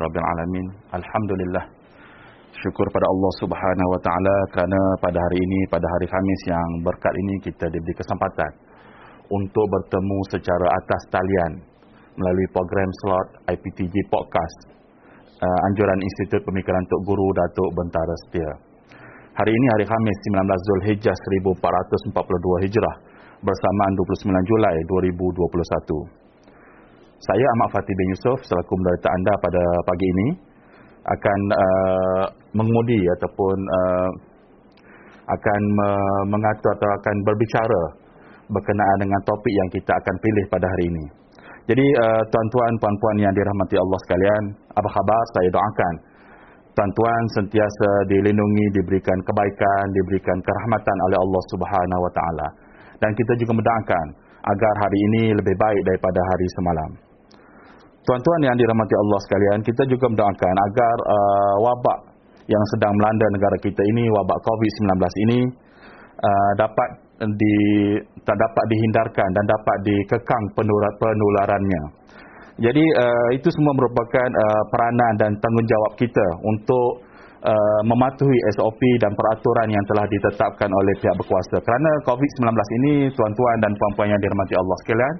rabbil alamin. Alhamdulillah. Syukur pada Allah Subhanahu wa taala kerana pada hari ini pada hari Khamis yang berkat ini kita diberi kesempatan untuk bertemu secara atas talian melalui program slot IPTJ podcast uh, anjuran Institut Pemikiran Tok Guru Datuk Bentara Setia. Hari ini hari Khamis 19 Zulhijjah 1442 Hijrah bersamaan 29 Julai 2021. Saya Ahmad Fatih bin Yusof selaku menderita anda pada pagi ini akan uh, mengemudi ataupun uh, akan uh, mengatur atau akan berbicara berkenaan dengan topik yang kita akan pilih pada hari ini. Jadi uh, tuan-tuan puan-puan yang dirahmati Allah sekalian, apa khabar? Saya doakan tuan-tuan sentiasa dilindungi, diberikan kebaikan, diberikan kerahmatan oleh Allah Subhanahu wa taala. Dan kita juga mendoakan agar hari ini lebih baik daripada hari semalam. Tuan-tuan yang dirahmati Allah sekalian, kita juga mendoakan agar uh, wabak yang sedang melanda negara kita ini, wabak COVID-19 ini uh, dapat di tak dapat dihindarkan dan dapat dikekang penularannya. Jadi uh, itu semua merupakan uh, peranan dan tanggungjawab kita untuk uh, mematuhi SOP dan peraturan yang telah ditetapkan oleh pihak berkuasa. Kerana COVID-19 ini, tuan-tuan dan puan-puan yang dirahmati Allah sekalian,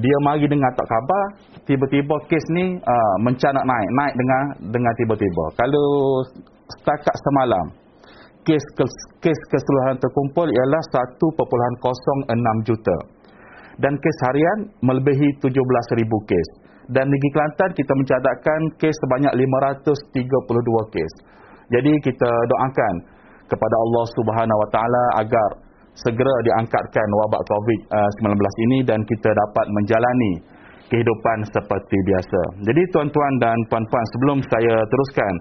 dia mari dengar tak khabar? Tiba-tiba kes ni uh, mencanak naik naik dengan dengan tiba-tiba. Kalau setakat semalam kes kes keseluruhan terkumpul ialah 1.06 juta. Dan kes harian melebihi 17,000 kes. Dan Negeri Kelantan kita mencatatkan kes sebanyak 532 kes. Jadi kita doakan kepada Allah Subhanahu Wa Taala agar segera diangkatkan wabak COVID-19 ini dan kita dapat menjalani kehidupan seperti biasa. Jadi tuan-tuan dan puan-puan sebelum saya teruskan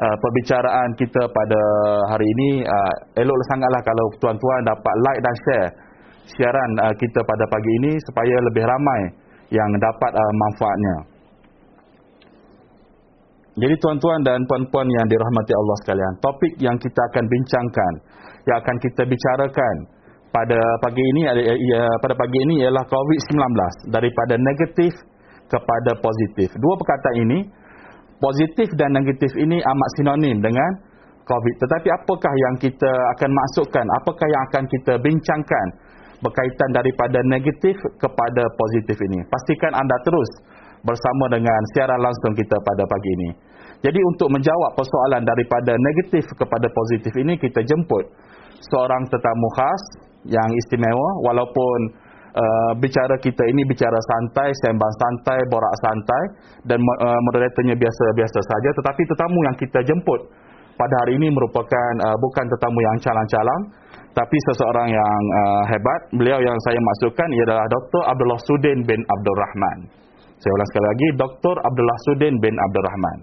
uh, perbicaraan kita pada hari ini uh, elok sangatlah kalau tuan-tuan dapat like dan share siaran uh, kita pada pagi ini supaya lebih ramai yang dapat uh, manfaatnya. Jadi tuan-tuan dan puan-puan yang dirahmati Allah sekalian, topik yang kita akan bincangkan yang akan kita bicarakan pada pagi ini ya, pada pagi ini ialah COVID-19 daripada negatif kepada positif. Dua perkataan ini positif dan negatif ini amat sinonim dengan COVID. Tetapi apakah yang kita akan masukkan? Apakah yang akan kita bincangkan berkaitan daripada negatif kepada positif ini? Pastikan anda terus bersama dengan siaran langsung kita pada pagi ini. Jadi untuk menjawab persoalan daripada negatif kepada positif ini kita jemput seorang tetamu khas yang istimewa walaupun uh, bicara kita ini bicara santai, sembang santai, borak santai dan uh, moderatornya biasa-biasa saja tetapi tetamu yang kita jemput pada hari ini merupakan uh, bukan tetamu yang calang-calang tapi seseorang yang uh, hebat. Beliau yang saya masukkan ialah Dr. Abdullah Sudin bin Abdul Rahman. Saya ulang sekali lagi, Dr. Abdullah Sudin bin Abdul Rahman.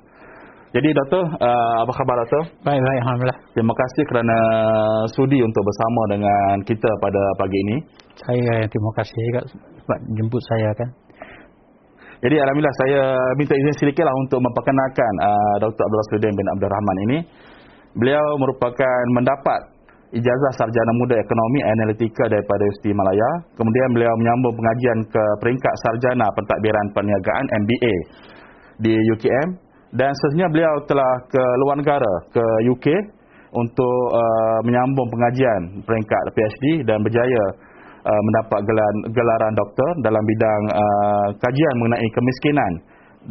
Jadi Dato, uh, apa khabar Dato? Baik, baik, Alhamdulillah. Terima kasih kerana sudi untuk bersama dengan kita pada pagi ini. Saya yang terima kasih juga sebab jemput saya kan. Jadi Alhamdulillah saya minta izin sedikitlah untuk memperkenalkan uh, Dr. Abdullah Sudin bin Abdul Rahman ini. Beliau merupakan mendapat ijazah sarjana muda ekonomi analitika daripada Universiti Malaya. Kemudian beliau menyambung pengajian ke peringkat sarjana pentadbiran perniagaan MBA di UKM dan seterusnya beliau telah ke luar negara ke UK untuk uh, menyambung pengajian peringkat PhD dan berjaya uh, mendapat gelar, gelaran doktor dalam bidang uh, kajian mengenai kemiskinan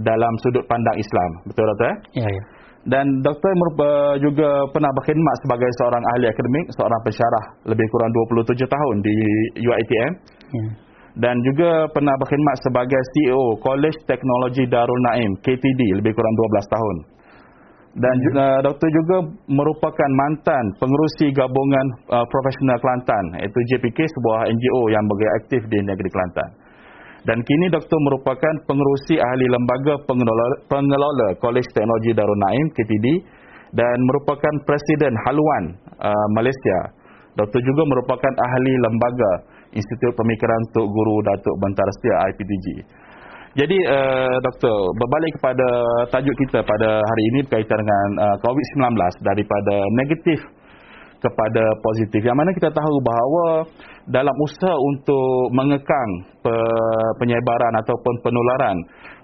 dalam sudut pandang Islam. Betul doktor? Ya, ya. Dan doktor juga pernah berkhidmat sebagai seorang ahli akademik, seorang pensyarah lebih kurang 27 tahun di UiTM. Ya dan juga pernah berkhidmat sebagai CEO College Teknologi Darul Naim KTD lebih kurang 12 tahun. Dan hmm. uh, doktor juga merupakan mantan pengerusi gabungan uh, profesional Kelantan iaitu JPK sebuah NGO yang bergerak aktif di negeri Kelantan. Dan kini doktor merupakan pengerusi ahli lembaga pengelola, pengelola College Teknologi Darul Naim KTD dan merupakan presiden haluan uh, Malaysia. Doktor juga merupakan ahli lembaga Institut Pemikiran Tok Guru Datuk Bantara Setia IPTG. Jadi uh, doktor, berbalik kepada tajuk kita pada hari ini berkaitan dengan uh, COVID-19 daripada negatif kepada positif. Yang mana kita tahu bahawa dalam usaha untuk mengekang pe, penyebaran ataupun penularan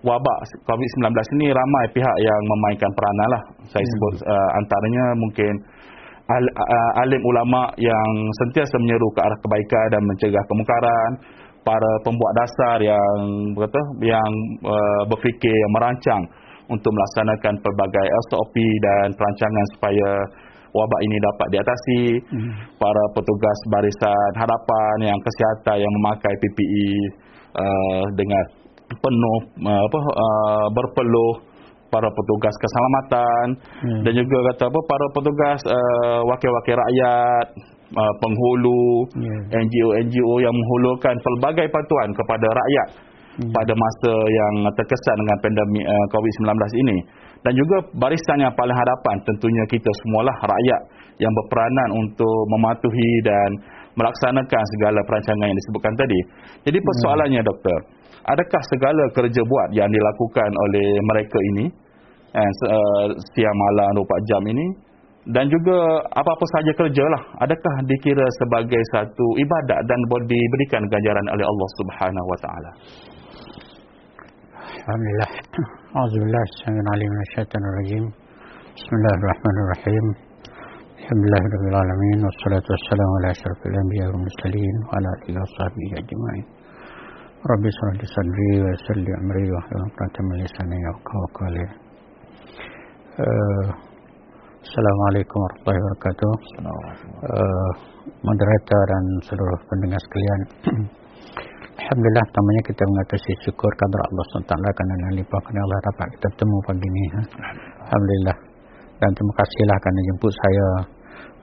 wabak COVID-19 ini ramai pihak yang memainkan peranan lah. Saya hmm. sebut uh, antaranya mungkin al, alim ulama yang sentiasa menyeru ke arah kebaikan dan mencegah kemungkaran, para pembuat dasar yang berkata yang uh, berfikir yang merancang untuk melaksanakan pelbagai SOP dan perancangan supaya wabak ini dapat diatasi hmm. para petugas barisan hadapan yang kesihatan yang memakai PPE uh, dengan penuh uh, apa uh, berpeluh para petugas keselamatan hmm. dan juga kata apa para petugas uh, wakil-wakil rakyat uh, penghulu yeah. NGO-NGO yang menghulurkan pelbagai bantuan kepada rakyat hmm. pada masa yang terkesan dengan pandemik uh, COVID-19 ini dan juga barisan yang paling hadapan tentunya kita semualah rakyat yang berperanan untuk mematuhi dan melaksanakan segala perancangan yang disebutkan tadi. Jadi hmm. persoalannya hmm. doktor, adakah segala kerja buat yang dilakukan oleh mereka ini eh, siang malam 24 jam ini. Dan juga apa-apa saja kerjalah. Adakah dikira sebagai satu ibadat dan diberikan ganjaran oleh Allah Subhanahu wa taala? Alhamdulillah. A'udzubillah Bismillahirrahmanirrahim. Bismillahirrahmanirrahim. Alhamdulillahirrahmanirrahim Wassalatu wassalamu ala ashrafil anbiya wal mursalin wa ala wa sahbihi ajma'in. Rabbi shrah li sadri wa yassir li amri wa min lisani yafqahu qawli uh, Assalamualaikum warahmatullahi wabarakatuh uh, Moderator dan seluruh pendengar sekalian Alhamdulillah pertamanya kita mengatasi syukur kepada Allah SWT kerana dengan limpah kerana Allah dapat kita bertemu pagi ini. Ha? Alhamdulillah. Dan terima kasihlah kerana jemput saya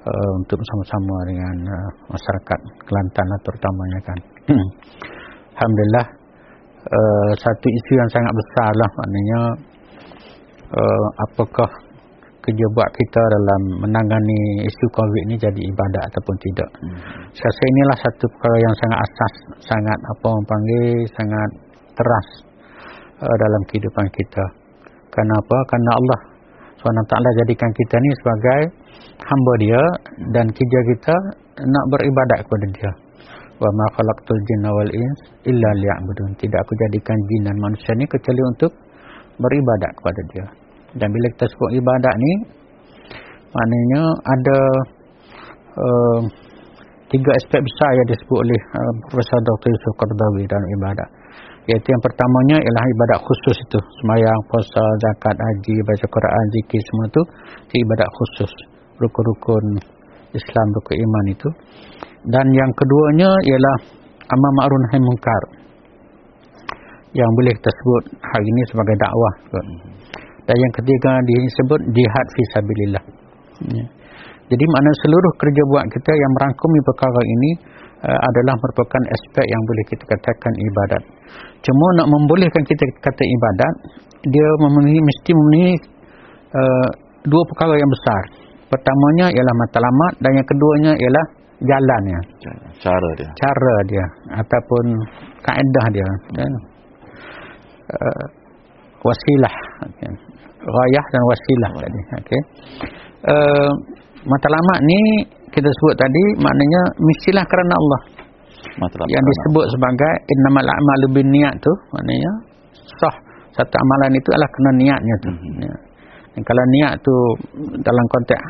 uh, untuk bersama-sama dengan uh, masyarakat Kelantan lah terutamanya kan. Alhamdulillah. Uh, satu isu yang sangat besar lah maknanya uh, apakah kerja buat kita dalam menangani isu COVID ini jadi ibadat ataupun tidak. Hmm. Saya rasa inilah satu perkara yang sangat asas, sangat apa orang panggil, sangat teras uh, dalam kehidupan kita. Kenapa? Karena Allah SWT jadikan kita ni sebagai hamba dia dan kerja kita nak beribadat kepada dia. Wa ma khalaqtul jinna wal ins illa liya'budun. Tidak aku jadikan jin dan manusia ni kecuali untuk beribadat kepada dia. Dan bila kita sebut ibadat ni maknanya ada uh, tiga aspek besar yang disebut oleh uh, Profesor Dr. Yusuf Qardawi dalam ibadat. Iaitu yang pertamanya ialah ibadat khusus itu. Semayang, puasa, zakat, haji, baca Quran, zikir semua itu. Ibadat khusus. Rukun-rukun Islam, rukun iman itu. Dan yang keduanya ialah amal ma'ruf nahi munkar. Yang boleh kita sebut hari ini sebagai dakwah. Dan yang ketiga disebut jihad fisabilillah. Ya. Jadi makna seluruh kerja buat kita yang merangkumi perkara ini uh, adalah merupakan aspek yang boleh kita katakan ibadat. Cuma nak membolehkan kita kata ibadat, dia memenuhi mesti memenuhi uh, dua perkara yang besar. Pertamanya ialah matlamat dan yang keduanya ialah jalannya. Cara dia. Cara dia ataupun kaedah dia. Dan, uh, wasilah. Okay rayah dan wasilah tadi okey uh, matlamat ni kita sebut tadi maknanya mestilah kerana Allah matlamat yang disebut Allah. sebagai innamal a'malu binniyat tu maknanya sah satu amalan itu adalah kena niatnya tu mm-hmm. ya. dan kalau niat tu dalam konteks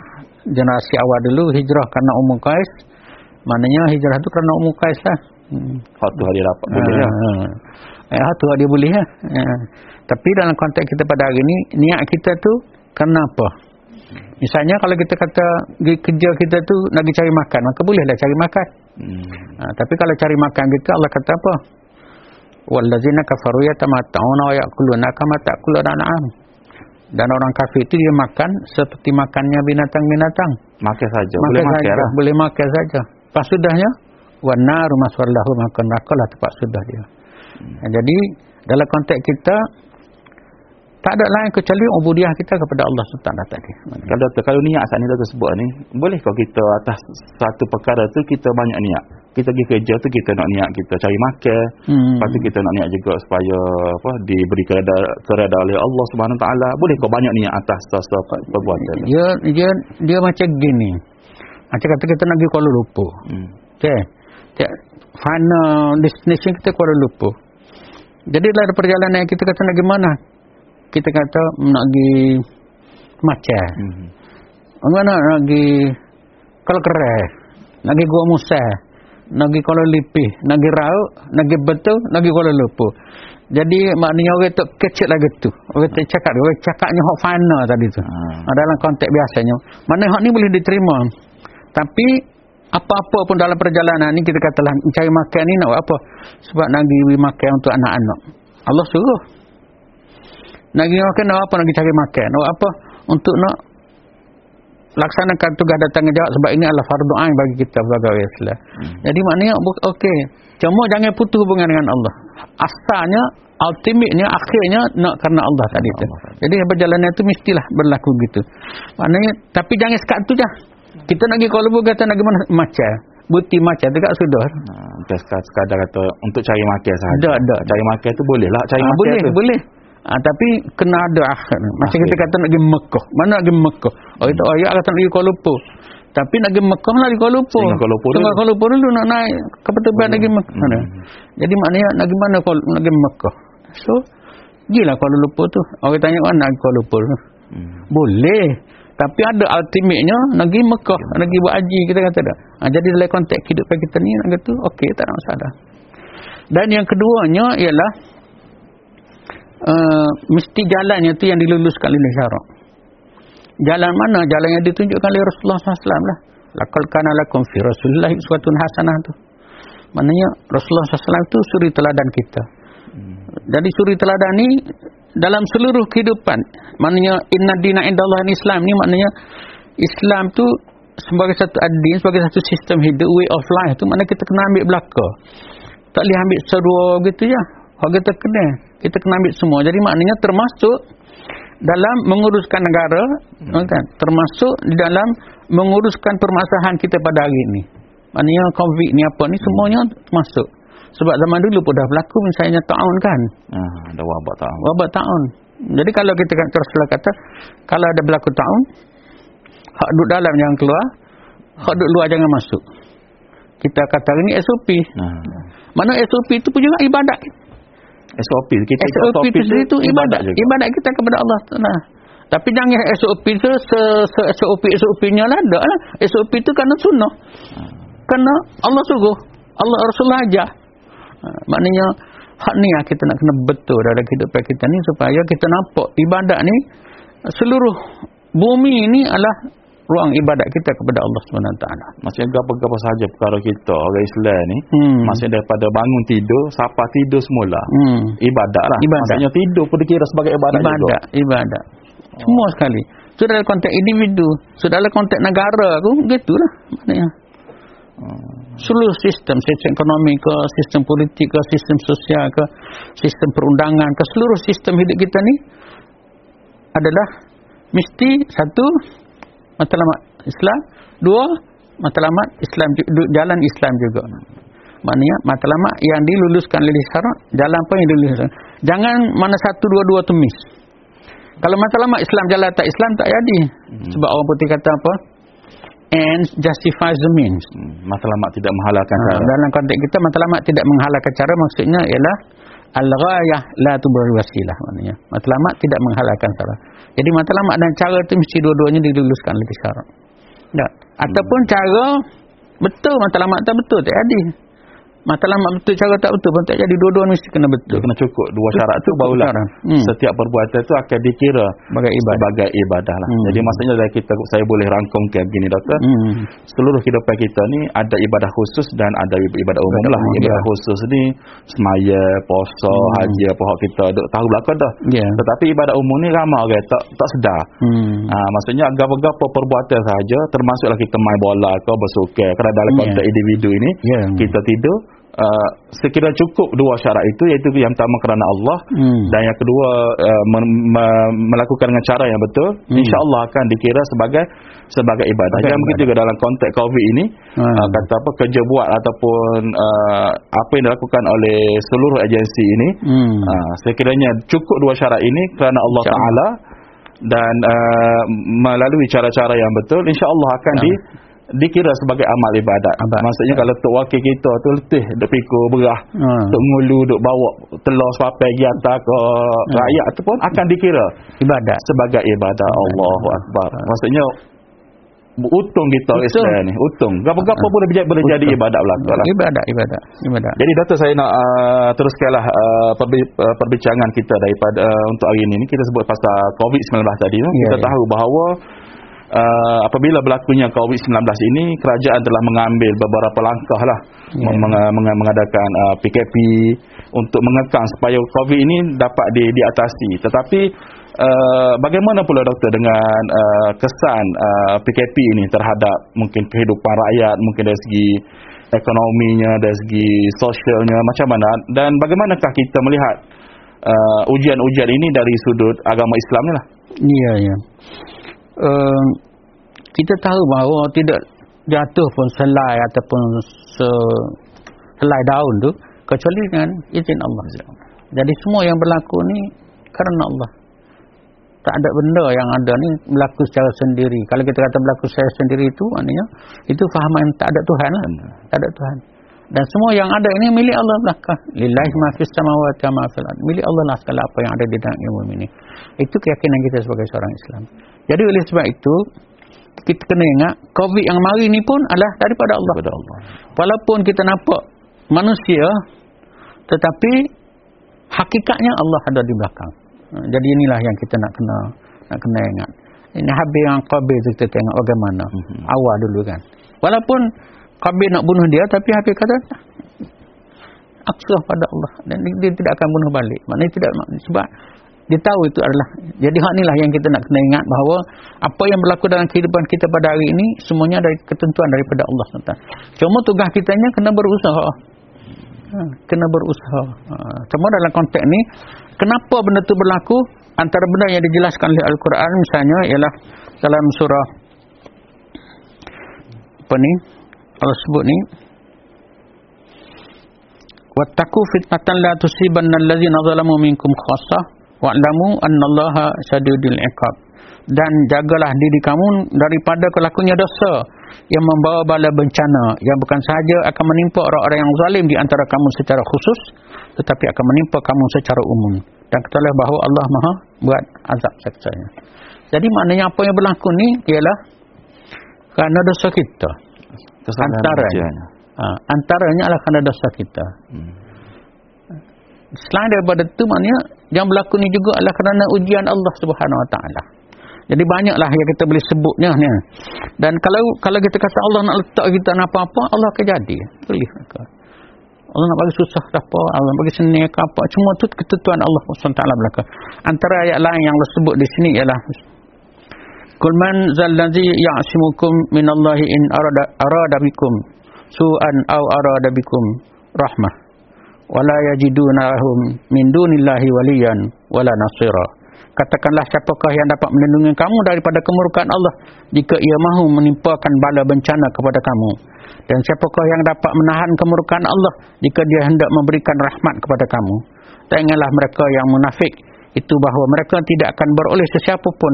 generasi awal dulu hijrah kerana umum kais maknanya hijrah tu kerana umum kais lah hmm. tu hari dapat boleh ya. Eh, tu dia boleh ya. Tapi dalam konteks kita pada hari ini, niat kita tu kenapa? Misalnya kalau kita kata kerja kita tu nak pergi cari makan, maka bolehlah cari makan. Hmm. Ha, tapi kalau cari makan kita Allah kata apa? Wallazina kafaru yatamatta'una wa ya'kuluna kama ta'kuluna an'am. Dan orang kafir itu dia makan seperti makannya binatang-binatang. Makan saja. Makan boleh makan lah. Boleh makan saja. Pas sudahnya wa naru maswallahu makan neraka tempat sudah dia. Hmm. Jadi dalam konteks kita tak ada lain kecuali ubudiah kita kepada Allah SWT tadi. Kalau kalau niat saat ni dah tersebut ni, boleh kau kita atas satu perkara tu kita banyak niat. Kita pergi kerja tu kita nak niat kita cari makan. Hmm. Lepas tu kita nak niat juga supaya apa diberi kereda kereda oleh Allah Subhanahu taala. Boleh kau banyak niat atas satu perbuatan. Dia dia dia macam gini. Macam kata kita nak pergi Kuala Lumpur. Hmm. Okay. Final destination kita Kuala Lumpur. Jadi dalam perjalanan kita kata nak pergi mana? Kita kata nak pergi Macam. Hmm. Mana nak pergi Kalkerai. Nak pergi Gua Musa. Nak pergi Kuala Lipih. Nak pergi Rauk. Nak pergi Betul. Nak pergi Kuala Lumpur. Jadi maknanya orang tu kecil lagi tu. Orang tu cakap. Orang cakapnya hak fana tadi tu. Hmm. Dalam konteks biasanya. Mana hak ni boleh diterima. Tapi apa-apa pun dalam perjalanan ni kita katalah cari makan ni nak buat apa? Sebab nak pergi makan untuk anak-anak. Allah suruh. Nak pergi makan nak apa? Nak pergi cari makan. Nak apa? Untuk nak laksanakan tugas dan tanggungjawab sebab ini adalah fardu ain bagi kita sebagai Islam. Hmm. Jadi maknanya okey. Cuma jangan putus hubungan dengan Allah. Asalnya ultimate-nya akhirnya nak kerana Allah tadi tu. Jadi perjalanan itu mestilah berlaku gitu. Maknanya tapi jangan sekat tu je. Kita nak pergi Kuala Lumpur kata nak pergi mana? Macam. Buti macam tu kat sudah. Ah, bukan sekadar, sekadar kata untuk cari makan sahaja. Ada, ada. Cari makan tu boleh lah. Cari Ah, makan boleh, tu. boleh. Ah, tapi kena ada akhir. Macam Akhir. kita kata nak pergi Mekah. Mana nak pergi Mekah? Oh, itu ayat kata nak pergi Kuala Lumpur. Tapi nak pergi Mekah lah di Kuala Lumpur. Tinggal Kuala Lumpur dulu. Kuala Lumpur dulu nak naik ke pertemuan nak pergi Mekah. Hmm. Jadi maknanya nak pergi mana nak pergi Mekah. So, pergilah Kuala Lumpur tu. Orang tanya mana nak Kuala Lumpur. Hmm. Boleh. Tapi ada ultimate-nya nak pergi Mekah, nak pergi buat haji kita kata tak. Ha, jadi dalam konteks kehidupan kita ni nak kata okey tak ada masalah. Dan yang keduanya ialah uh, mesti jalannya tu yang diluluskan oleh syarak. Jalan mana? Jalan yang ditunjukkan oleh Rasulullah SAW lah. Laqad kana lakum fi Rasulillah uswatun hasanah tu. Maknanya Rasulullah SAW tu suri teladan kita. Jadi suri teladan ni dalam seluruh kehidupan. Maknanya inna dina indallahi Islam ni maknanya Islam tu sebagai satu adin, sebagai satu sistem hidup, way of life tu maknanya kita kena ambil belaka. Tak boleh ambil serua gitu ya. Kalau kita kena, kita kena ambil semua. Jadi maknanya termasuk dalam menguruskan negara, hmm. kan? termasuk di dalam menguruskan permasalahan kita pada hari ini. Maknanya COVID ni apa ni semuanya masuk. Sebab zaman dulu pun dah berlaku misalnya ta'un kan. Ah, ada wabak tak? Wabak ta'un. Jadi kalau kita kan terus kata, kalau ada berlaku ta'un, hak duduk dalam jangan keluar, hak duduk luar jangan masuk. Kita kata ini SOP. Ah. Mana SOP itu pun juga ibadat. SOP kita SOP itu sendiri itu ibadat. juga. Ibadat kita kepada Allah Taala. Tapi jangan SOP itu se, se SOP SOP-nya lah ada lah. SOP itu kerana sunnah. Kerana Allah suruh. Allah Rasulullah ajar. Ha, maknanya hak ni yang kita nak kena betul dalam kehidupan kita ni supaya kita nampak ibadat ni seluruh bumi ini adalah ruang ibadat kita kepada Allah Subhanahu Taala. Maksudnya apa-apa sahaja perkara kita orang Islam ni Hmm. maksudnya daripada bangun tidur sampai tidur semula Hmm. ibadat lah Ibadat. maksudnya tidur pun dikira sebagai ibadat, juga ibadat, ibadat. Semua sekali. So dalam konteks individu, so dalam konteks negara aku gitulah maknanya. Seluruh sistem, sistem ekonomi ke, sistem politik ke, sistem sosial ke, sistem perundangan ke, seluruh sistem hidup kita ni adalah mesti satu matlamat Islam, dua matlamat Islam jalan Islam juga. Maknanya matlamat yang diluluskan oleh syarak, jalan apa yang diluluskan. Jangan mana satu dua-dua tu miss. Kalau matlamat Islam jalan tak Islam tak jadi. Sebab orang putih kata apa? Ends justifies the means. Hmm, matlamat tidak menghalalkan Ha, cara dalam konteks kita matlamat tidak menghalalkan cara maksudnya ialah al-ghayah la tubrul wasilah maknanya. Matlamat tidak menghalalkan cara. Jadi matlamat dan cara itu mesti dua-duanya diluluskan oleh syarak. Tak. Ataupun cara betul matlamat tak betul tak Matlamat betul cara tak betul pun tak jadi dua-dua mesti kena dia betul. kena cukup dua syarat tu Cukup barulah syarat. Hmm. setiap perbuatan tu akan dikira Sebagai ibadah. sebagai ibadah lah. Hmm. Jadi maksudnya dari kita saya boleh rangkumkan begini doktor. Hmm. Seluruh kehidupan kita ni ada ibadah khusus dan ada ibadah umum lah. Ibadah ya. khusus ni semaya, puasa, Hmm. haji apa hak kita duk tahu belakang dah. Ya. Tetapi ibadah umum ni ramai orang tak tak sedar. Hmm. Ha, maksudnya apa-apa perbuatan sahaja termasuklah kita main bola ke bersuka kerana dalam Ya. konteks individu ini Ya. kita tidur uh, sekiranya cukup dua syarat itu iaitu yang pertama kerana Allah Hmm. dan yang kedua uh, me- me- melakukan dengan cara yang betul Hmm. insya-Allah akan dikira sebagai sebagai ibadah. Dan begitu ibadah. juga dalam konteks Covid ini Hmm. uh, kata apa kerja buat ataupun uh, apa yang dilakukan oleh seluruh agensi ini Hmm. uh, sekiranya cukup dua syarat ini kerana Allah. Taala dan uh, melalui cara-cara yang betul insya-Allah akan Ya. di dikira sebagai amal ibadat. Abad. Maksudnya kalau tok wakil kita tu letih duk pikul berah, Ha. duk ngulu duk bawa telur sepapai pergi atas ke rakyat tu pun akan dikira Ibadat. sebagai ibadat Allahu akbar. Maksudnya untung kita Betul. Islam ni, untung. Gapa-gapa pun boleh, boleh jadi ibadat belaka lah. Ibadat, ibadat, ibadat. Jadi doktor saya nak uh, teruskanlah uh, uh, perbincangan kita daripada uh, untuk hari ini. Ni Kita sebut pasal COVID-19 tadi tu. Ya, kita ya. tahu bahawa uh, apabila berlakunya COVID-19 ini kerajaan telah mengambil beberapa langkah lah Ya. meng- meng- meng- mengadakan uh, PKP untuk mengekang supaya COVID ini dapat di, diatasi. Tetapi uh, bagaimana pula doktor dengan uh, kesan uh, PKP ini terhadap mungkin kehidupan rakyat, mungkin dari segi ekonominya, dari segi sosialnya macam mana dan bagaimanakah kita melihat uh, ujian-ujian ini dari sudut agama Islam ni lah. Ya, ya. Uh, kita tahu bahawa tidak jatuh pun selai ataupun se helai daun tu kecuali dengan izin Allah. Jadi semua yang berlaku ni kerana Allah. Tak ada benda yang ada ni berlaku secara sendiri. Kalau kita kata berlaku secara sendiri itu maknanya itu fahaman tak ada Tuhan lah. Tak ada Tuhan. Dan semua yang ada ini milik Allah belakang. Lillahi ma fis samawati wa ma fil. Milik Allah lah segala apa yang ada di dalam ilmu ini. Itu keyakinan kita sebagai seorang Islam. Jadi oleh sebab itu kita kena ingat COVID yang mari ni pun adalah daripada Allah. Kepada Allah. Walaupun kita nampak manusia tetapi hakikatnya Allah ada di belakang. Ha, Jadi inilah yang kita nak kena nak kena ingat. Ini habis yang Qabil tu kita tengok bagaimana. Mhm. Awal dulu kan. Walaupun Qabil nak bunuh dia tapi Habib kata aksah pada Allah dan dia, dia tidak akan bunuh balik. Maknanya tidak sebab dia tahu itu adalah jadi hak inilah yang kita nak kena ingat bahawa apa yang berlaku dalam kehidupan kita pada hari ini semuanya dari ketentuan daripada Allah SWT. Cuma tugas kitanya kena berusaha. Ha, kena berusaha. Ha, cuma dalam konteks ni kenapa benda tu berlaku antara benda yang dijelaskan oleh Al-Quran misalnya ialah dalam surah apa ni Allah sebut ni wattaqu fitnatan la tusibanna allazina zalamu minkum khassah wa'lamu annallaha syadidul iqab. Dan jagalah diri kamu daripada kelakunya dosa yang membawa bala bencana yang bukan sahaja akan menimpa orang-orang yang zalim di antara kamu secara khusus tetapi akan menimpa kamu secara umum. Dan ketahuilah bahawa Allah Maha buat azab seksanya jadi maknanya apa yang berlaku ni ialah kerana dosa kita. Kesalahan antaranya ujiannya. ha, antaranya adalah kerana dosa kita. Hmm. selain daripada itu maknanya yang berlaku ni juga adalah kerana ujian Allah Subhanahu Wa Taala. Jadi banyaklah yang kita boleh sebutnya ni. Dan kalau kalau kita kata Allah nak letak kita nak apa-apa, Allah akan jadi. Boleh ke? Allah nak bagi susah ke apa, Allah nak bagi senang ke apa. Cuma tu ketentuan Allah SWT belaka. Antara ayat lain yang Allah sebut di sini ialah Kul man zallazi ya'simukum minallahi in arada arada bikum su'an aw arada bikum rahmah wala yajiduna lahum min dunillahi waliyan wala nasira. Katakanlah siapakah yang dapat melindungi kamu daripada kemurkaan Allah jika ia mahu menimpakan bala bencana kepada kamu? Dan siapakah yang dapat menahan kemurkaan Allah jika dia hendak memberikan rahmat kepada kamu? Dan ingatlah mereka yang munafik itu bahawa mereka tidak akan beroleh sesiapa pun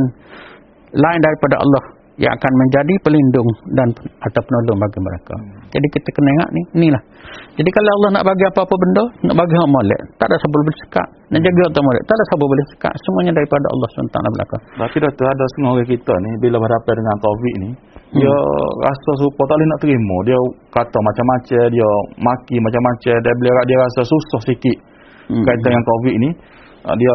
lain daripada Allah yang akan menjadi pelindung dan atau penolong bagi mereka. Jadi kita kena ingat ni, inilah. Jadi kalau Allah nak bagi apa-apa benda, nak bagi hak molek, tak ada siapa boleh sekat. Nak jaga hak molek, tak ada siapa boleh sekat. Semuanya daripada Allah SWT belakang. Tapi doktor ada setengah orang kita ni bila berhadapan dengan COVID ni hmm. dia rasa serupa tak boleh nak terima. Dia kata macam-macam, dia maki macam-macam, dia bila dia rasa susah sikit Hmm. kaitan dengan COVID ni. ah, Dia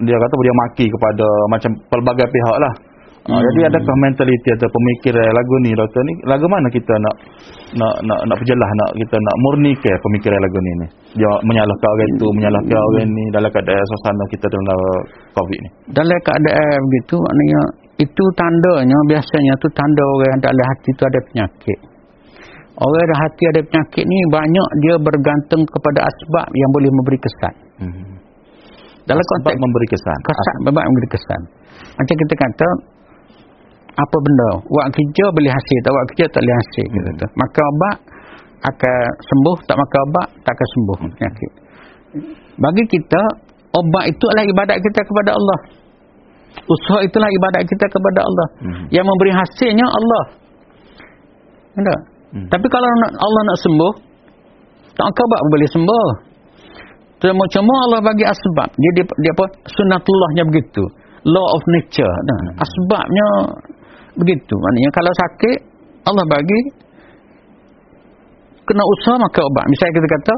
dia kata dia maki kepada macam pelbagai pihak lah. Hmm. Hmm. Jadi adakah mentaliti atau pemikiran lagu ni doktor ni lagu mana kita nak nak nak nak perjelas nak kita nak murnikan pemikiran lagu ni ni. Dia menyalahkan orang itu, menyalahkan orang ni dalam keadaan suasana kita dalam COVID ni. Dalam keadaan begitu, maknanya itu tandanya, biasanya tu tanda orang yang dalam hati tu ada penyakit. Orang yang hati ada penyakit ni banyak dia bergantung kepada asbab yang boleh memberi kesan. Hmm. Dalam konteks memberi kesan. kesan memberi kesan. Macam kita kata apa benda buat kerja boleh hasil tak buat kerja tak boleh hasil kita kata. Makan ubat akan sembuh tak makan ubat tak akan sembuh penyakit. Bagi kita obat itu adalah ibadat kita kepada Allah. Usaha itulah ibadat kita kepada Allah. Mhm. Yang memberi hasilnya Allah. Hmm. Tapi kalau nak, Allah nak sembuh, tak kabar boleh sembuh. Cuma-cuma Allah bagi asbab. Dia, dia, dia apa? Sunatullahnya begitu. Law of nature. Nah, hmm. Asbabnya begitu. Maknanya kalau sakit, Allah bagi kena usaha maka obat. Misalnya kita kata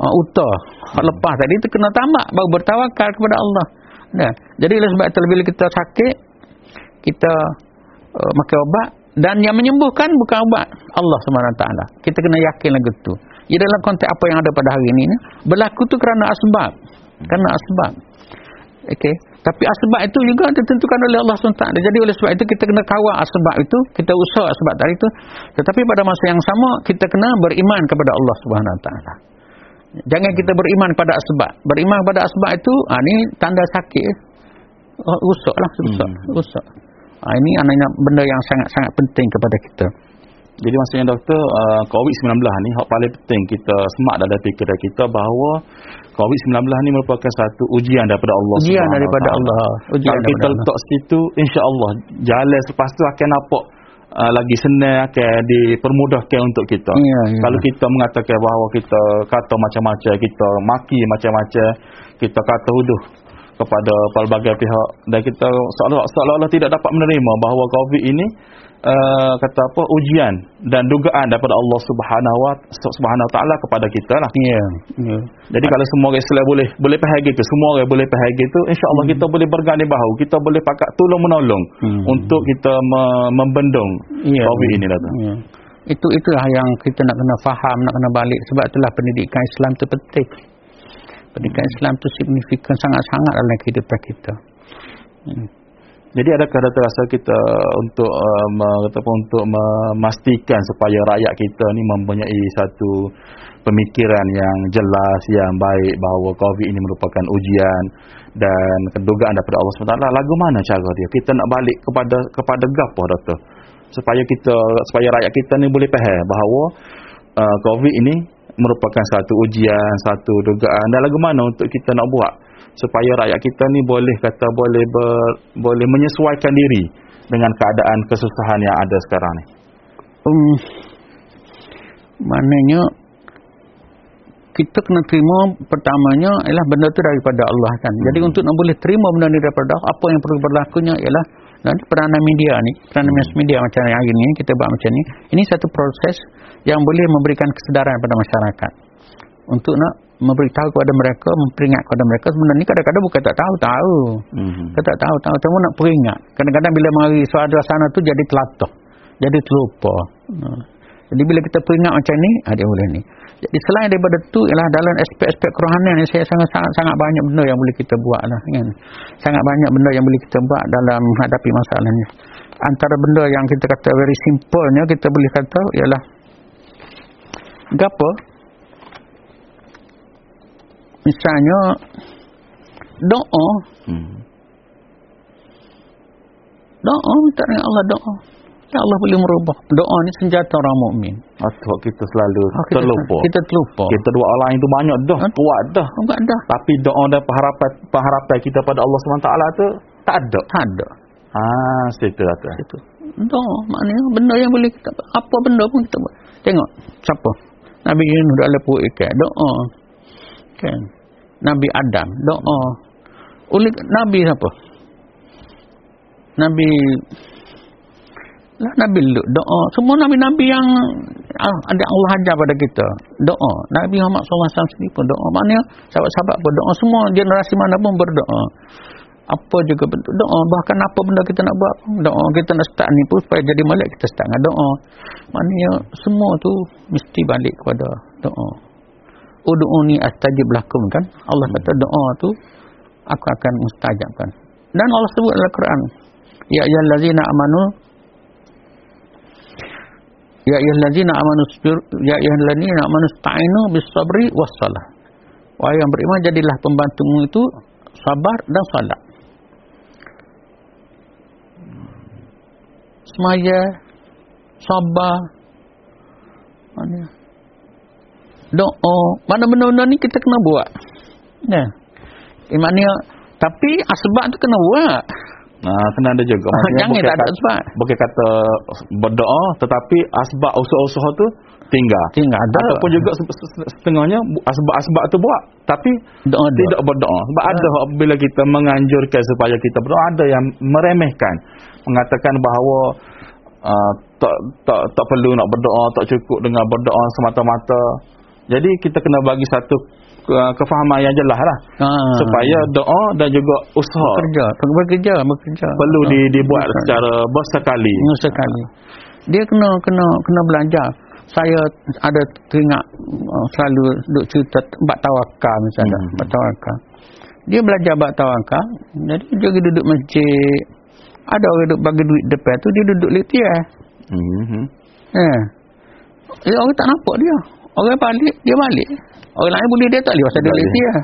uh, utah hmm. lepas tadi itu kena tamak baru bertawakal kepada Allah. Nah, jadi sebab bila kita sakit kita uh, makan obat dan yang menyembuhkan bukan obat Allah SWT. Kita kena yakin lagu tu. Ya dalam konteks apa yang ada pada hari ini berlaku tu kerana asbab. Kerana asbab. Okey. Tapi asbab itu juga ditentukan oleh Allah SWT. Jadi oleh sebab itu kita kena kawal asbab itu, kita usah asbab tadi itu. Tetapi pada masa yang sama kita kena beriman kepada Allah SWT. Jangan kita beriman pada asbab. Beriman kepada asbab itu, ah ini tanda sakit. Oh, usahlah, usah, hmm. Ah ini anaknya benda yang sangat-sangat penting kepada kita. Jadi maksudnya doktor, uh, COVID-19 ni hak paling penting kita semak dalam fikiran kita bahawa COVID-19 ni merupakan satu ujian daripada Allah Ujian daripada Allah. Ujian Kalau kita letak situ, insya-Allah jalan selepas tu akan nampak uh, lagi senang akan dipermudahkan untuk kita. Ya, ya. Kalau kita mengatakan bahawa kita kata macam-macam, kita maki macam-macam, kita kata huduh kepada pelbagai pihak dan kita seolah-olah tidak dapat menerima bahawa COVID ini uh, kata apa ujian dan dugaan daripada Allah Subhanahu wa Subhanahu taala kepada kita lah. Ya. Yeah. Yeah. Jadi kalau semua orang Islam boleh boleh faham gitu, semua orang boleh faham gitu, insya-Allah hmm. kita boleh berganding bahu, kita boleh pakat tolong menolong hmm. untuk kita me membendung yeah. COVID ini lah. Yeah. Itu itulah yang kita nak kena faham, nak kena balik sebab itulah pendidikan Islam itu penting. Pendidikan. Islam itu signifikan sangat-sangat dalam kehidupan kita. Hmm. Jadi adakah ada terasa kita untuk uh, untuk memastikan supaya rakyat kita ni mempunyai satu pemikiran yang jelas yang baik bahawa COVID ini merupakan ujian dan kedugaan daripada Allah SWT. Lagu mana cara dia? Kita nak balik kepada kepada gapo doktor? Supaya kita supaya rakyat kita ni boleh faham bahawa uh, COVID ini merupakan satu ujian, satu dugaan dan lagu mana untuk kita nak buat supaya rakyat kita ni boleh kata boleh ber, boleh menyesuaikan diri dengan keadaan kesusahan yang ada sekarang ni. Um, maknanya kita kena terima pertamanya ialah benda tu daripada Allah kan. Hmm. Jadi untuk nak boleh terima benda ni daripada Allah, apa yang perlu berlakunya ialah nanti peranan media ni, peranan hmm. media macam yang hari ni kita buat macam ni, ini satu proses yang boleh memberikan kesedaran pada masyarakat untuk nak memberitahu kepada mereka, memperingat kepada mereka sebenarnya kadang-kadang bukan tak tahu, tahu. Mm-hmm. tak tahu, tahu. Cuma nak peringat. Kadang-kadang bila mari suara sana tu jadi telatuh. Jadi terlupa. Hmm. Jadi bila kita peringat macam ni, ada ah, boleh ni. Jadi selain daripada tu ialah dalam aspek-aspek kerohanian saya sangat sangat sangat banyak benda yang boleh kita buat lah kan. Sangat banyak benda yang boleh kita buat dalam menghadapi masalah ni. Antara benda yang kita kata very simple nya kita boleh kata ialah gapo Misalnya doa. Hmm. Doa minta dengan Allah doa. Ya Allah boleh merubah. Doa ni senjata orang mukmin. Atau kita selalu oh, kita, terlupa. Kita terlupa. Kita doa orang itu banyak dah, ha? kuat dah. Kuat dah. Tapi doa dan pengharapan pengharapan kita pada Allah SWT tu tak ada. Tak ada. Ah, situ atas. Situ. Doa maknanya benda yang boleh kita apa benda pun kita buat. Tengok siapa? Nabi Yunus dah lepuh ikan doa. Kan? Nabi Adam. Doa. Oleh Nabi siapa? Nabi lah Nabi Lut doa. Semua Nabi-Nabi yang ah, ada Allah ajar pada kita. Doa. Nabi Muhammad SAW sendiri pun doa. Maknanya sahabat-sahabat pun doa. Semua generasi mana pun berdoa. Apa juga bentuk doa? Bahkan apa benda kita nak buat doa. Kita nak start ni pun supaya jadi malik kita start dengan doa. Maknanya semua tu mesti balik kepada doa ud'uni astajib lakum kan? Allah kata doa tu aku akan mustajabkan. Dan Allah sebut dalam Quran ya ayyuhallazina amanu ya ayyuhallazina amanu ya ayyuhallazina amanu sta'inu bis sabri was salah wahai yang beriman jadilah pembantumu itu sabar dan salat. Semaya sabar. Mana doa mana benda-benda ni kita kena buat ya yeah. maknanya tapi asbab tu kena buat Nah, kena ada juga. Maksudnya Jangan tak ada sebab. Bukan kata berdoa tetapi asbab usaha-usaha tu tinggal. Tinggal ada. Ataupun juga setengahnya asbab-asbab tu buat tapi doa tidak berdoa. Sebab ada. ada bila kita menganjurkan supaya kita berdoa ada yang meremehkan mengatakan bahawa uh, tak tak tak perlu nak berdoa, tak cukup dengan berdoa semata-mata. Jadi kita kena bagi satu uh, kefahaman yang jelas lah. Ha. Supaya doa dan juga usaha. Bekerja. Bekerja. bekerja. Perlu di, dibuat bekerja. secara bersekali. Bersekali. Dia kena kena kena belajar saya ada teringat uh, selalu duk cerita bab tawakal misalnya hmm. bab tawakal dia belajar bab tawakal jadi dia pergi duduk masjid ada orang duduk bagi duit depan tu dia duduk letiah hmm. eh ya, orang tak nampak dia orang balik dia balik orang lain boleh dia tak boleh pasal dia letiah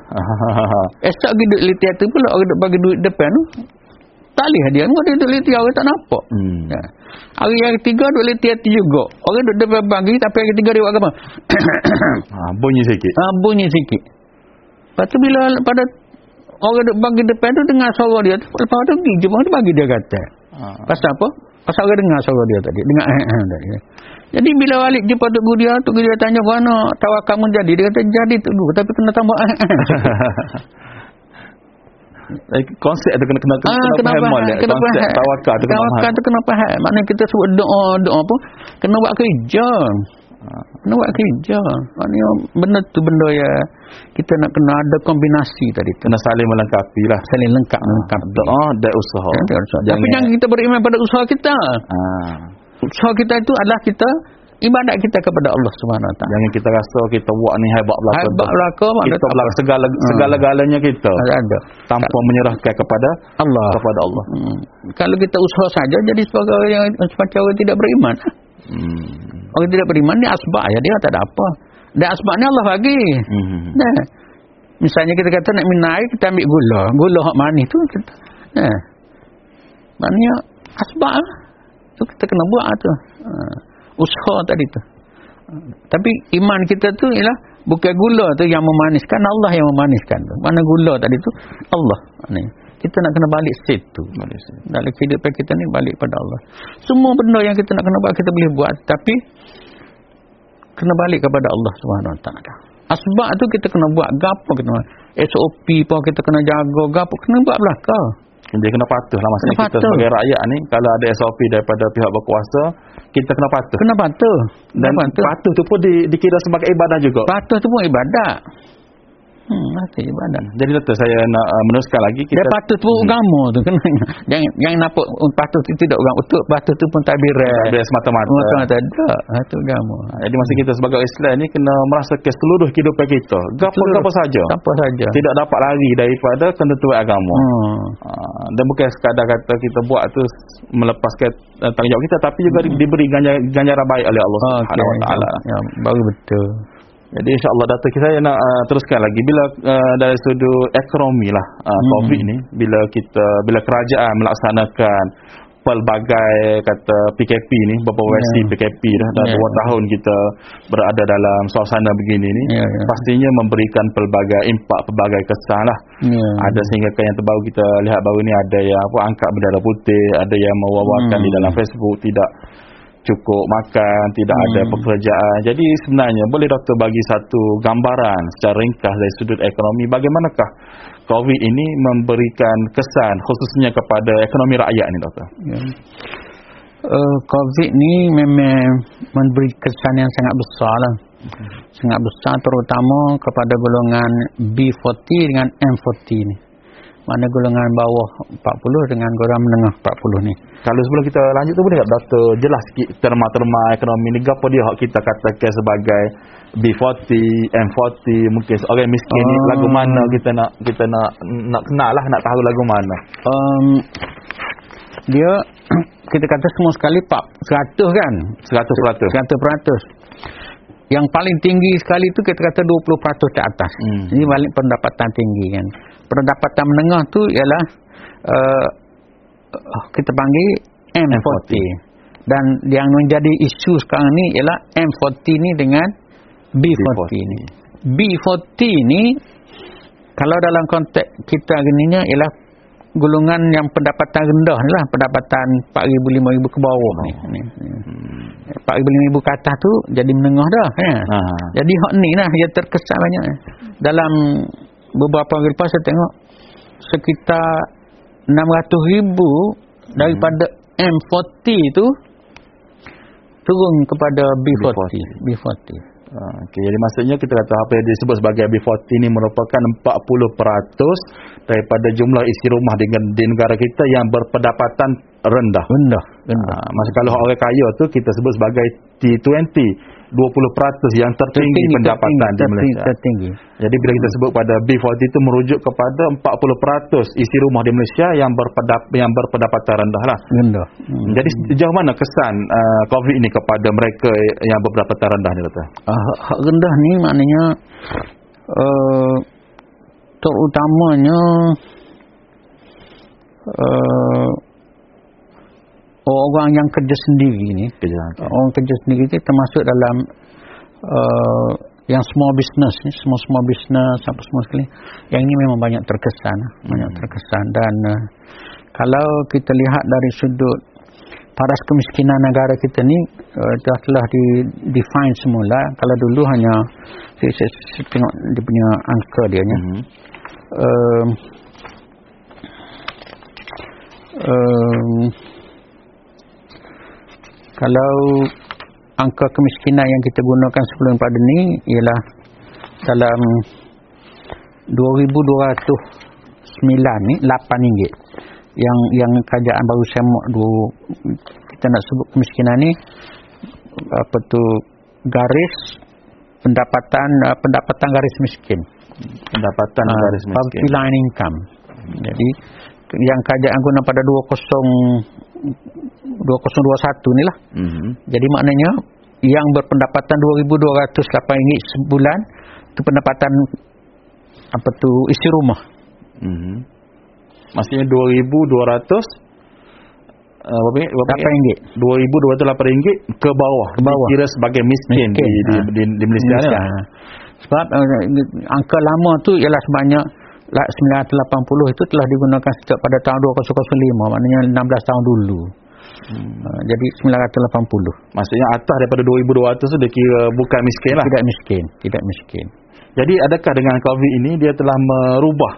esok pergi duduk letiah tu pula orang duduk bagi duit depan tu tak boleh dia dia duduk letiah orang tak nampak hmm. ya. Hari yang ketiga duk letih hati juga. Orang duk depan bagi tapi hari ketiga dia buat apa? ha, bunyi sikit. Ha, bunyi sikit. Lepas tu bila pada orang duk bagi depan tu dengar suara dia tu. Lepas tu pergi jumpa tu bagi dia kata. Ha. Pasal apa? Pasal orang dengar suara dia tadi. Dengar eh, eh, tadi. Jadi bila balik jumpa tu guru dia, tu guru dia tanya mana tawak kamu jadi. Dia kata jadi tu guru tapi kena tambah eh, Eh, konsep tu kena kena kena, ah, kena faham ya. kena konsep tawakal tu kena faham tawakal tu kena faham maknanya kita sebut doa doa apa kena buat kerja ah. Kena buat kerja maknanya benda tu benda ya kita nak kena ada kombinasi tadi tu kena saling melengkapi lah saling lengkap melengkapi doa dan usaha ya, tapi jangan kita beriman pada usaha kita ah. usaha kita itu adalah kita ibadat kita kepada Allah Subhanahu Wa Taala. Jangan kita rasa kita buat ni hebat belaka. Hebat belaka kita belaka segala hmm. segala-galanya kita. Ada. Tanpa Kal menyerahkan kepada Allah. Kepada Allah. Hmm. Kalau kita usaha saja jadi sebagai yang semacam orang tidak beriman. Hmm. Orang tidak beriman ni asbab ya dia tak ada apa. Dan asbab ni Allah bagi. Hmm. Nah. Misalnya kita kata nak minum air kita ambil gula. Gula hak manis tu kita. Nah. Maknanya asbab lah. Tu kita kena buat tu. Ha usaha tadi tu. Tapi iman kita tu ialah bukan gula tu yang memaniskan, Allah yang memaniskan tu. Mana gula tadi tu? Allah. Ni. Kita nak kena balik situ. Balik situ. Dalam kehidupan kita ni balik pada Allah. Semua benda yang kita nak kena buat kita boleh buat tapi kena balik kepada Allah Subhanahu taala. Asbab tu kita kena buat gapo kita SOP pun kita kena jaga gapo kena buat belakang dia kena patuh lah maksudnya kena kita patuh. sebagai rakyat ni kalau ada SOP daripada pihak berkuasa kita kena patuh kena patuh dan patuh. patuh tu pun di, dikira sebagai ibadah juga patuh tu pun ibadah Hmm, mati ibadat. Jadi doktor saya nak uh, meneruskan lagi kita Dia patut pun hmm. agama tu kan. Jangan jangan nampak patut tu tidak orang utuk, patut tu pun tak birai. Tak semata-mata. Semata-mata ada. Itu agama. Ha, jadi masa kita sebagai Islam ni kena merasa seluruh kehidupan kita. Gapo-gapo saja. Gapo saja. Tidak dapat lari daripada ketentuan agama. Hmm. Ha, dan bukan sekadar kata kita buat tu melepaskan uh, tanggungjawab kita tapi juga hmm. diberi ganjaran baik oleh Allah Subhanahu Wa Taala. Ya, baru betul. Jadi insyaAllah data kita saya nak uh, teruskan lagi bila uh, dari sudut ekonomi lah uh, hmm. COVID ni bila kita bila kerajaan melaksanakan pelbagai kata PKP ni beberapa yeah. versi PKP dah dah yeah. 2 tahun kita berada dalam suasana begini ni yeah, yeah. pastinya memberikan pelbagai impak pelbagai kesan lah yeah. ada sehingga yang terbaru kita lihat baru ni ada yang apa angkat bendera putih ada yang mewawarkan hmm. di dalam Facebook tidak cukup makan, tidak hmm. ada pekerjaan. Jadi sebenarnya boleh doktor bagi satu gambaran secara ringkas dari sudut ekonomi bagaimanakah COVID ini memberikan kesan khususnya kepada ekonomi rakyat ini doktor? Ya. Uh, COVID ni memang memberi kesan yang sangat besar lah. Hmm. Sangat besar terutama kepada golongan B40 dengan M40 ni mana golongan bawah 40 dengan golongan menengah 40 ni. Kalau sebelum kita lanjut tu boleh tak doktor jelas sikit terma-terma ekonomi ni apa dia hak kita katakan sebagai B40, M40 mungkin orang miskin uh, ni lagu ah. mana kita nak kita nak nak kenal lah nak tahu lagu mana. Um, dia kita kata semua sekali pak 100 kan? 100 100. 100%. Yang paling tinggi sekali tu kita kata 20% ke atas. Hmm. Ini paling pendapatan tinggi kan pendapatan menengah tu ialah uh, kita panggil M40. M40 dan yang menjadi isu sekarang ni ialah M40 ni dengan B40, B40 ni B40 ni kalau dalam konteks kita gininya ialah golongan yang pendapatan rendah ni lah pendapatan 4,000 5,000 ke bawah ni. Hmm. 4,000 5,000 ke atas tu jadi menengah dah ya. Ha. jadi hak ni lah yang terkesan banyak dalam beberapa hari lepas saya tengok sekitar 600 ribu daripada M40 tu turun kepada B40 B40 Ha, Okay, jadi maksudnya kita kata apa yang disebut sebagai B40 ini merupakan 40% daripada jumlah isi rumah di, di negara kita yang berpendapatan rendah. rendah Ha, rendah masa kalau orang kaya tu kita sebut sebagai T20, 20% yang tertinggi, pendapatan di tertinggi, Malaysia. tertinggi. Jadi bila kita sebut pada B40 itu merujuk kepada 40% isi rumah di Malaysia yang berpendap yang berpendapatan rendah lah. rendah hmm. Jadi sejauh mana kesan uh, COVID ini kepada mereka yang berpendapatan rendah ni kata? uh, hak rendah ni maknanya uh, terutamanya uh, orang yang kerja sendiri ni Kerja. Okay. orang kerja sendiri ni termasuk dalam uh, yang small business ni semua small business apa semua sekali yang ini memang banyak terkesan banyak terkesan dan uh, kalau kita lihat dari sudut paras kemiskinan negara kita ni uh, dah telah di define semula kalau dulu hanya saya, saya, saya tengok dia punya angka dia nya Mhm. um, um, kalau angka kemiskinan yang kita gunakan sebelum pada ni ialah dalam 2209 ni 8 ringgit yang yang kerajaan baru semok dua kita nak sebut kemiskinan ni apa tu garis pendapatan uh, pendapatan garis miskin Pendapatan Ah, garis miskin. poverty line income. Jadi yang kerajaan guna pada 20 2021 ni lah. Mhm. Jadi maknanya yang berpendapatan 2208 ringgit sebulan itu pendapatan apa tu isi rumah. Mhm. Maksudnya 2200 uh, berapa ringgit? Berapa 8 ringgit. 2208 ringgit ke bawah. Ke bawah. Kira sebagai miskin, Miskin, di, di, ha. di, di Malaysia ni. lah. Ha. Sebab uh, angka lama tu ialah sebanyak 980 itu telah digunakan sejak pada tahun 2005 maknanya 16 tahun dulu. Hmm. Uh, jadi 980. Maksudnya atas daripada 2200 tu dia kira bukan miskin lah. Tidak miskin, tidak miskin. Jadi adakah dengan COVID ini dia telah merubah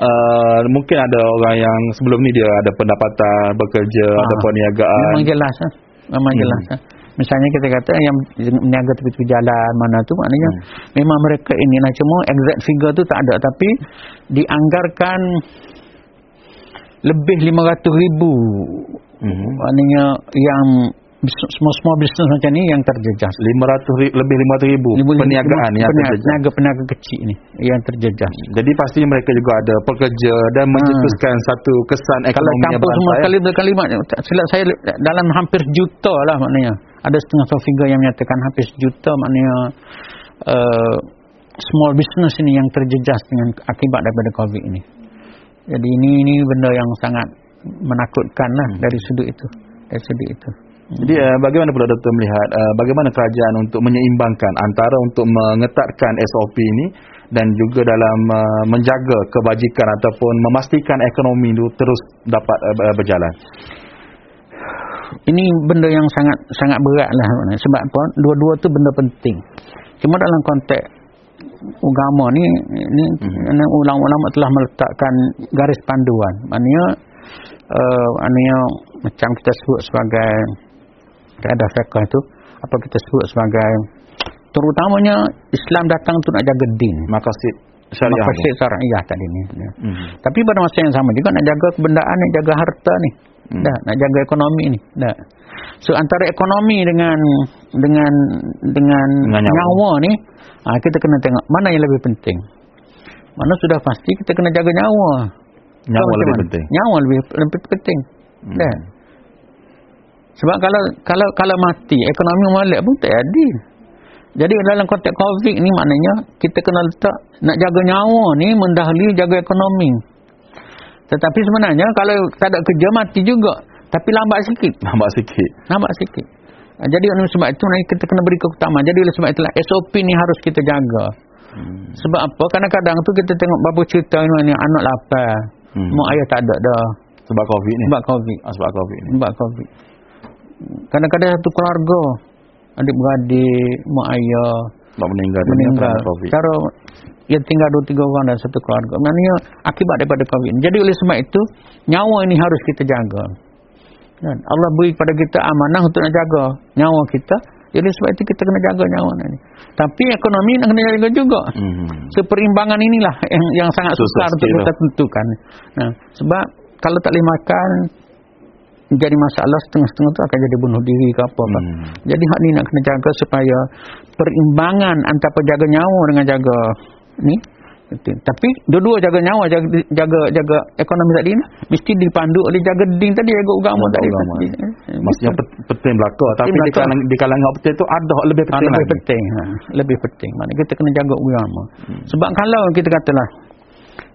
uh, mungkin ada orang yang sebelum ni dia ada pendapatan bekerja Ah. ada perniagaan. Memang jelas ah. Memang Hmm. jelas ah. Misalnya kita kata yang meniaga tepi-tepi jalan mana tu maknanya Hmm. memang mereka ini lah cuma exact figure tu tak ada tapi dianggarkan lebih 500 ribu Mhm. maknanya yang semua-semua bisnes macam ni yang terjejas 500 ri- lebih 500 ribu perniagaan yang peniaga, terjejas. peniaga-peniaga kecil ni yang terjejas Jadi pastinya mereka juga ada pekerja dan mencetuskan satu kesan Hmm. kalau ekonomi yang campur semua berantai. sekali berkalimat silap saya dalam hampir sejuta lah maknanya ada setengah satu figure yang menyatakan hampir sejuta maknanya uh, small business ini yang terjejas dengan akibat daripada covid ini jadi ini ini benda yang sangat menakutkan lah Hmm. dari sudut itu dari sudut itu Jadi uh, bagaimana pula doktor melihat uh, bagaimana kerajaan untuk menyeimbangkan antara untuk mengetatkan SOP ini dan juga dalam uh, menjaga kebajikan ataupun memastikan ekonomi itu terus dapat uh, berjalan. Ini benda yang sangat sangat berat lah sebab apa? Dua-dua tu benda penting. Cuma dalam konteks agama ni ni Mhm. ulama-ulama telah meletakkan garis panduan. Maknanya uh, maknanya macam kita sebut sebagai kaedah fiqh itu apa kita sebut sebagai terutamanya Islam datang untuk nak jaga din. Makasid syariah. maqasid syariah tadi ni Mhm. tapi pada masa yang sama juga nak jaga kebendaan ni, jaga harta ni. Hmm. Dah, nak jaga ekonomi ni. Dah. So antara ekonomi dengan dengan dengan, Dengan nyawa. nyawa. ni, ha, kita kena tengok mana yang lebih penting. Mana sudah pasti kita kena jaga nyawa. Nyawa macam lebih mana? penting. Nyawa lebih lebih penting. Hmm. Dah. Sebab kalau kalau kalau mati, ekonomi molek pun tak ada. Jadi dalam konteks COVID ni maknanya kita kena letak nak jaga nyawa ni mendahului jaga ekonomi. Tetapi sebenarnya kalau tak ada kerja mati juga. Tapi lambat sikit. Nampak sikit. Lambat sikit. Ah, Jadi oleh sebab itu kita kena beri keutamaan. Jadi oleh sebab itulah SOP ni harus kita jaga. Hmm. Sebab apa? Kadang-kadang tu kita tengok bapa cerita ni, ni anak lapar. Hmm. Mak ayah tak ada dah. Sebab COVID ni? Sebab COVID. Ah, sebab COVID ni? Sebab COVID. Kadang-kadang satu keluarga, adik-beradik, mak ayah, sebab meninggal, meninggal. Cara yang tinggal dua tiga orang dalam satu keluarga. Maknanya akibat daripada COVID. Jadi oleh sebab itu, nyawa ini harus kita jaga. Dan Allah beri kepada kita amanah untuk nak jaga nyawa kita. Jadi sebab itu kita kena jaga nyawa ini. Tapi ekonomi nak kena jaga juga. Hmm. Seperimbangan inilah yang yang sangat susah untuk kita lah. tentukan. Nah, sebab kalau tak boleh makan jadi masalah setengah-setengah tu akan jadi bunuh diri ke apa. Hmm. Jadi hak ni nak kena jaga supaya perimbangan antara jaga nyawa dengan jaga ni tapi dua-dua jaga nyawa jaga jaga jaga ekonomi tadi ni mesti dipandu oleh jaga din tadi jaga agama tadi. Agama. Maksudnya penting belaka tapi di kalangan di kalangan penting tu ada lebih penting lebih lagi. penting. Ha, lebih penting. Maknanya kita kena jaga agama. Hmm. Sebab kalau kita katalah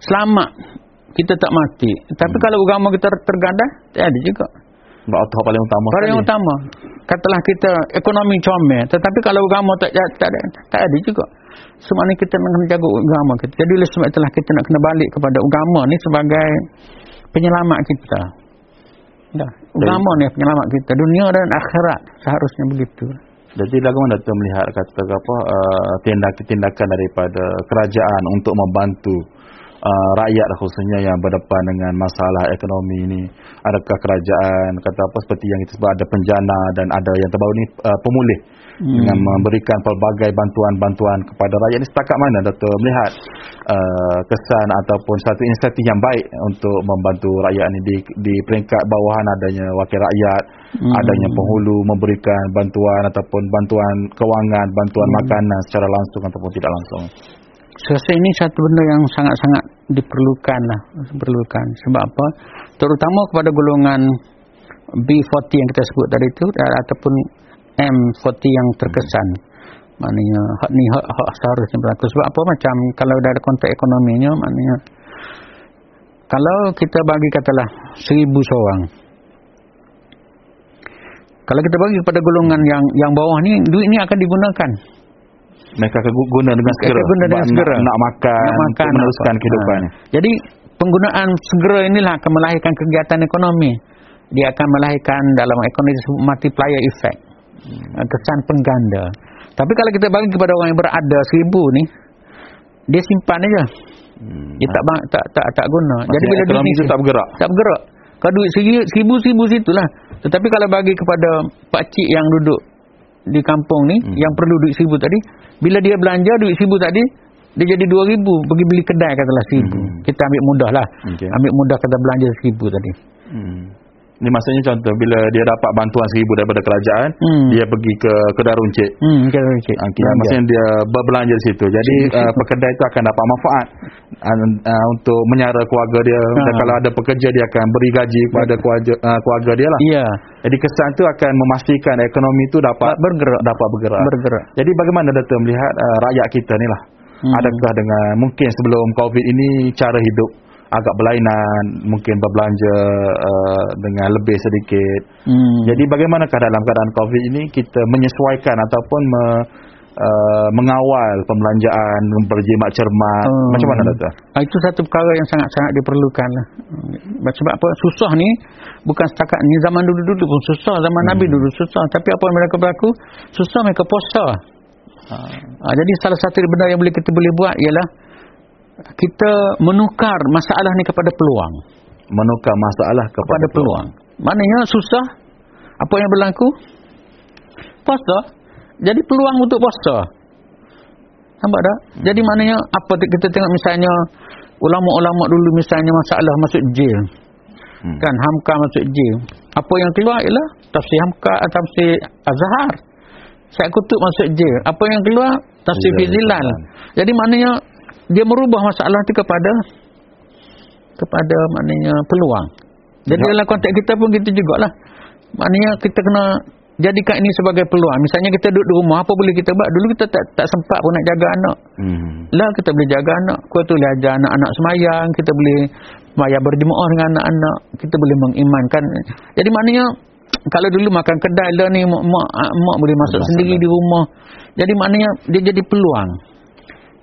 selamat kita tak mati. Tapi hmm. kalau agama kita tergadah, tak ada juga. Itu paling utama. Paling sekali. utama. Katalah kita ekonomi comel. Tetapi kalau agama tak, tak, tak, ada, tak ada juga. Semuanya kita nak kena jaga agama kita. Jadi oleh sebab itulah kita nak kena balik kepada agama ni sebagai penyelamat kita. Dah, agama ni penyelamat kita. Dunia dan akhirat seharusnya begitu. Jadi bagaimana Dato' melihat kata apa uh, tindakan-tindakan daripada kerajaan untuk membantu uh, rakyat khususnya yang berdepan dengan masalah ekonomi ini adakah kerajaan kata apa seperti yang kita sebut ada penjana dan ada yang terbaru ni uh, pemulih hmm. dengan memberikan pelbagai bantuan-bantuan kepada rakyat ini setakat mana Dato' melihat uh, kesan ataupun satu inisiatif yang baik untuk membantu rakyat ini di, di peringkat bawahan adanya wakil rakyat hmm. adanya penghulu memberikan bantuan ataupun bantuan kewangan bantuan hmm. makanan secara langsung ataupun tidak langsung saya ini satu benda yang sangat-sangat diperlukan lah. Diperlukan. Sebab apa? Terutama kepada golongan B40 yang kita sebut tadi itu ataupun M40 yang terkesan. Maknanya hak ni hak, hak seharusnya berlaku. Sebab apa? Macam kalau dari konteks ekonominya maknanya kalau kita bagi katalah seribu seorang kalau kita bagi kepada golongan yang yang bawah ni duit ni akan digunakan mereka guna dengan segera, guna dengan segera. Nak, nak makan, nak makan untuk meneruskan apa. kehidupan. Ha. Jadi penggunaan segera inilah akan melahirkan kegiatan ekonomi. Dia akan melahirkan dalam ekonomi multiplier effect. Hmm. Kesan pengganda. Tapi kalau kita bagi kepada orang yang berada seribu ni, dia simpan aja. Hmm. Dia tak, tak tak tak guna. Maksudnya Jadi bila ekonomi itu tak bergerak. Tak bergerak. Kalau duit seribu-seribu situlah. Tetapi kalau bagi kepada pak cik yang duduk di kampung ni hmm. yang perlu duit seribu tadi bila dia belanja duit seribu tadi dia jadi dua ribu pergi beli kedai katalah seribu hmm. kita ambil mudah lah okay. ambil mudah kata belanja seribu tadi hmm. Ini maksudnya contoh bila dia dapat bantuan seribu daripada kerajaan, hmm. dia pergi ke kedai runcit. Hmm, kedai runcit. Okay, ah, maksudnya dia berbelanja di situ. Jadi uh, pekedai itu akan dapat manfaat uh, uh, untuk menyara keluarga dia. Ha. Dan kalau ada pekerja dia akan beri gaji kepada keluarga, uh, keluarga dia lah. Ya. Jadi kesan itu akan memastikan ekonomi itu dapat bergerak. Dapat bergerak. bergerak. Jadi bagaimana Dato' melihat uh, rakyat kita ni lah? Hmm. Adakah dengan mungkin sebelum COVID ini cara hidup agak berlainan mungkin berbelanja uh, dengan lebih sedikit hmm. jadi bagaimanakah dalam keadaan covid ini kita menyesuaikan ataupun me, uh, mengawal pembelanjaan berjimat cermat hmm. macam mana Dato? Ah, itu satu perkara yang sangat-sangat diperlukan lah. Sebab apa susah ni bukan setakat ni zaman dulu-dulu pun susah zaman hmm. Nabi dulu susah tapi apa yang mereka berlaku susah mereka puasa hmm. uh, jadi salah satu benda yang boleh kita boleh buat ialah kita menukar masalah ni kepada peluang. Menukar masalah kepada, kepada peluang. peluang. Maknanya susah. Apa yang berlaku? Puasa. Jadi peluang untuk puasa. Nampak tak? Hmm. Jadi maknanya apa kita tengok misalnya ulama-ulama dulu misalnya masalah masuk jail. Hmm. Kan Hamka masuk jail. Apa yang keluar ialah tafsir Hamka tafsir Azhar. Saya kutuk masuk jail. Apa yang keluar tafsir Fizilan. Jadi maknanya dia merubah masalah itu kepada kepada maknanya peluang. Jadi ya. dalam konteks kita pun kita jugalah. Maknanya kita kena jadikan ini sebagai peluang. Misalnya kita duduk di rumah, apa boleh kita buat? Dulu kita tak tak sempat pun nak jaga anak. Hmm. Lah kita boleh jaga anak. Kau tu boleh ajar anak-anak semayang, kita boleh semayang berjemaah dengan anak-anak, kita boleh mengimankan. Jadi maknanya kalau dulu makan kedai lah ni mak mak, mak boleh masak sendiri di rumah. Jadi maknanya dia jadi peluang.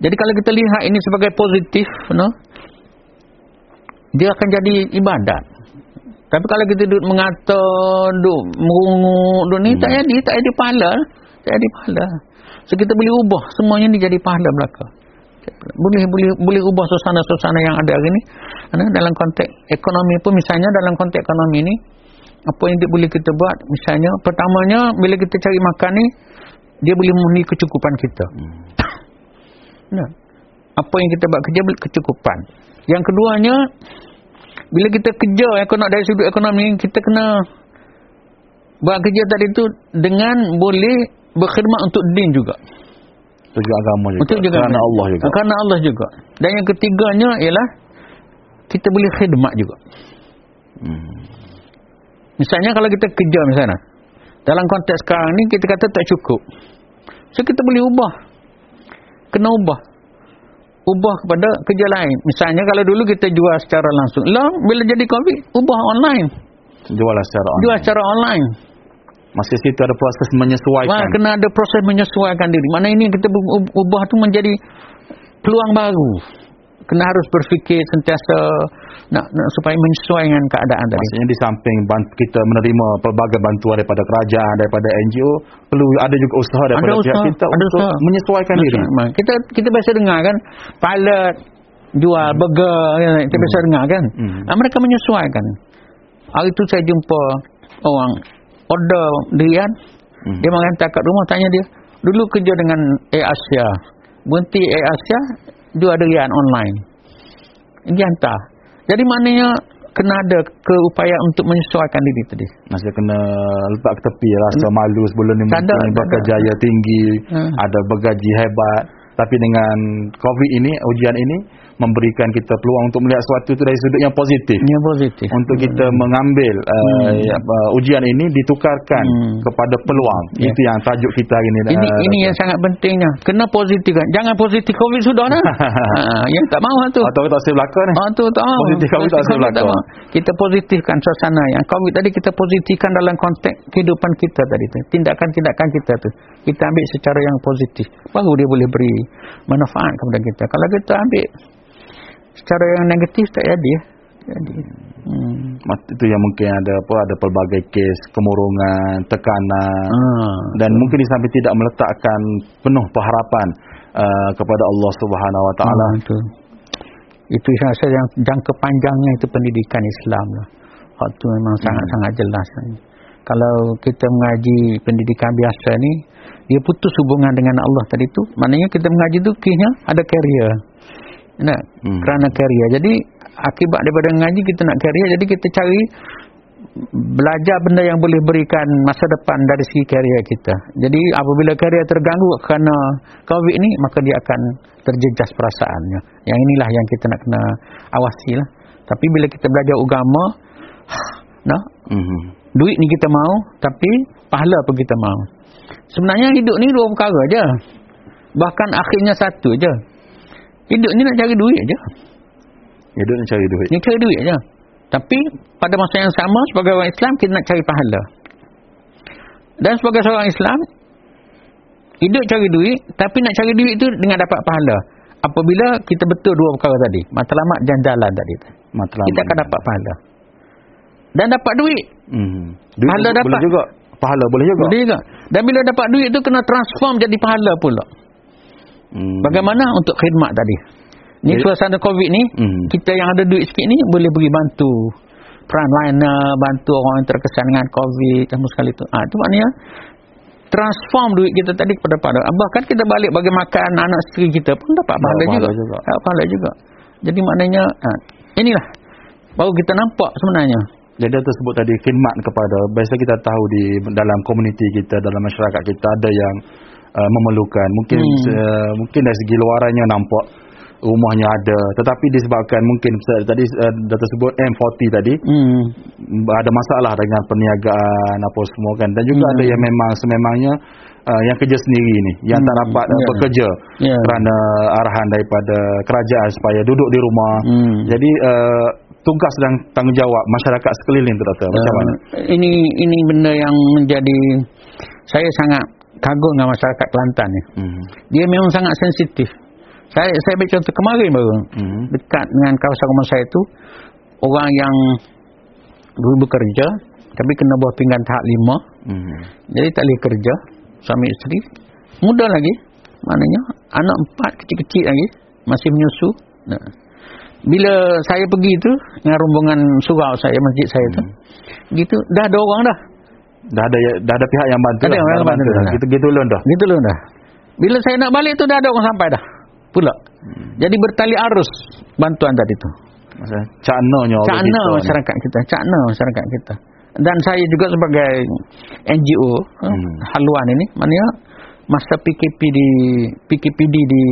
Jadi kalau kita lihat ini sebagai positif, no? dia akan jadi ibadat. Tapi kalau kita duduk mengata, duduk merunguk, duduk ni, hmm. tak jadi, tak jadi pahala. Tak jadi pahala. So kita boleh ubah semuanya ni jadi pahala belaka. Boleh boleh boleh ubah suasana-suasana yang ada hari ni. Dalam konteks ekonomi pun misalnya dalam konteks ekonomi ni apa yang dia boleh kita buat misalnya pertamanya bila kita cari makan ni dia boleh memenuhi kecukupan kita. Hmm. Nah, apa yang kita buat kerja kecukupan. Yang keduanya bila kita kerja ekonomi dari sudut ekonomi kita kena buat kerja tadi tu dengan boleh berkhidmat untuk din juga. Untuk agama juga. Untuk juga kerana Allah juga. Kerana Allah juga. Dan yang ketiganya ialah kita boleh khidmat juga. Hmm. Misalnya kalau kita kerja misalnya. Dalam konteks sekarang ni kita kata tak cukup. So kita boleh ubah. Kena ubah. Ubah kepada kerja lain. Misalnya kalau dulu kita jual secara langsung. Lah bila jadi COVID, ubah online. Jual secara online. Jual secara online. Masih situ ada proses menyesuaikan. Wah, kena ada proses menyesuaikan diri. Mana ini kita ubah tu menjadi peluang baru. Kena harus berfikir sentiasa nak, nak supaya menyesuaikan dengan keadaan tadi. Maksudnya di samping kita menerima pelbagai bantuan daripada kerajaan, daripada NGO, perlu ada juga usaha daripada ada pihak kita ada untuk usaha. menyesuaikan diri. Kita kita biasa dengar kan, pilot jual hmm. burger, kita hmm. biasa dengar kan. Hmm. Nah, mereka menyesuaikan. Hari itu saya jumpa orang order Rian hmm. dia menghantar kat rumah tanya dia dulu kerja dengan Air Asia berhenti Air Asia jual Rian online dia hantar jadi maknanya kena ada keupayaan untuk menyesuaikan diri tadi masih kena letak ke tepi rasa hmm. malu sebelum ni mungkin berkejaya tinggi hmm. ada bergaji hebat tapi dengan COVID ini ujian ini memberikan kita peluang untuk melihat sesuatu itu dari sudut yang positif. Yang positif. Untuk kita hmm. mengambil uh, uh, ujian ini ditukarkan hmm. kepada peluang. Yeah. Itu yang tajuk kita hari ini. Ini, uh, ini yang sangat pentingnya. Kena positif kan. Jangan positif COVID sudah dah. ha, yang tak mahu tu. Atau tak saya belakang ni. Ha, tu tak mahu. Positif COVID tak saya belakang. Kita positifkan suasana yang COVID tadi kita positifkan dalam konteks kehidupan kita tadi tu. Tindakan-tindakan kita tu. Kita ambil secara yang positif. Baru dia boleh beri manfaat kepada kita. Kalau kita ambil secara yang negatif tak jadi jadi hmm. itu yang mungkin ada apa ada pelbagai kes kemurungan tekanan hmm. dan betul. mungkin sampai tidak meletakkan penuh pengharapan uh, kepada Allah Subhanahu Wa Taala hmm, itu itu saya yang jangka panjangnya itu pendidikan Islam lah hak tu memang hmm. sangat sangat jelas kalau kita mengaji pendidikan biasa ni dia putus hubungan dengan Allah tadi tu maknanya kita mengaji tu kisahnya ada career nak hmm. kerana karier jadi akibat daripada mengaji kita nak karier jadi kita cari belajar benda yang boleh berikan masa depan dari segi karier kita. Jadi apabila karier terganggu kerana covid ni maka dia akan terjejas perasaannya. Yang inilah yang kita nak kena awasi lah. Tapi bila kita belajar agama nah hmm. duit ni kita mau tapi pahala pun kita mau. Sebenarnya hidup ni dua perkara aja bahkan akhirnya satu aja Hidup ni nak cari duit aja. Hidup nak cari duit. Ni cari duit aja. Tapi pada masa yang sama sebagai orang Islam kita nak cari pahala. Dan sebagai seorang Islam hidup cari duit tapi nak cari duit itu dengan dapat pahala. Apabila kita betul dua perkara tadi, matlamat dan jalan tadi. Matlamat. Kita akan dapat pahala. Dan dapat duit. Hmm. Duit pahala dapat. Boleh juga. Pahala boleh juga. Boleh juga. Dan bila dapat duit itu kena transform jadi pahala pula. Hmm. Bagaimana untuk khidmat tadi? Ni suasana COVID ni, hmm. kita yang ada duit sikit ni boleh beri bantu frontliner, bantu orang yang terkesan dengan COVID, kamu sekali tu. Ah, ha, itu maknanya transform duit kita tadi kepada pada. Bahkan kita balik bagi makan anak isteri kita pun dapat pahala juga. juga. Dapat pahala juga. Jadi maknanya ha, inilah baru kita nampak sebenarnya. Jadi ada tersebut tadi khidmat kepada biasa kita tahu di dalam komuniti kita dalam masyarakat kita ada yang uh, memerlukan mungkin hmm. uh, mungkin dari segi luarannya nampak rumahnya ada tetapi disebabkan mungkin tadi uh, data sebut M40 tadi hmm. ada masalah dengan perniagaan apa semua kan dan juga hmm. ada yang memang sememangnya uh, yang kerja sendiri ni yang hmm. tak dapat uh, yeah. bekerja yeah. kerana arahan daripada kerajaan supaya duduk di rumah hmm. jadi uh, tugas dan tanggungjawab masyarakat sekeliling tu doktor macam uh, mana ini ini benda yang menjadi saya sangat kagum dengan masyarakat Kelantan ni. Hmm. Dia memang sangat sensitif. Saya saya ambil contoh kemarin baru. Hmm. Dekat dengan kawasan rumah saya tu orang yang dulu bekerja tapi kena buah pinggan tahap lima Hmm. jadi tak boleh kerja suami isteri muda lagi maknanya anak empat kecil-kecil lagi masih menyusu nah. bila saya pergi tu dengan rombongan surau saya masjid saya tu Hmm. gitu dah ada orang dah Dah ada dah ada pihak yang bantu Ada lah. Dah bantu dah. Gitu gitu loh dah. gitu loh dah bila saya nak balik tu dah ada orang sampai dah pula Hmm. jadi bertali arus bantuan tadi tu Masa caknanya orang cakna kita ni. masyarakat kita cakna masyarakat kita dan saya juga sebagai NGO hmm. haluan ini maknanya masa PKP di PKPD di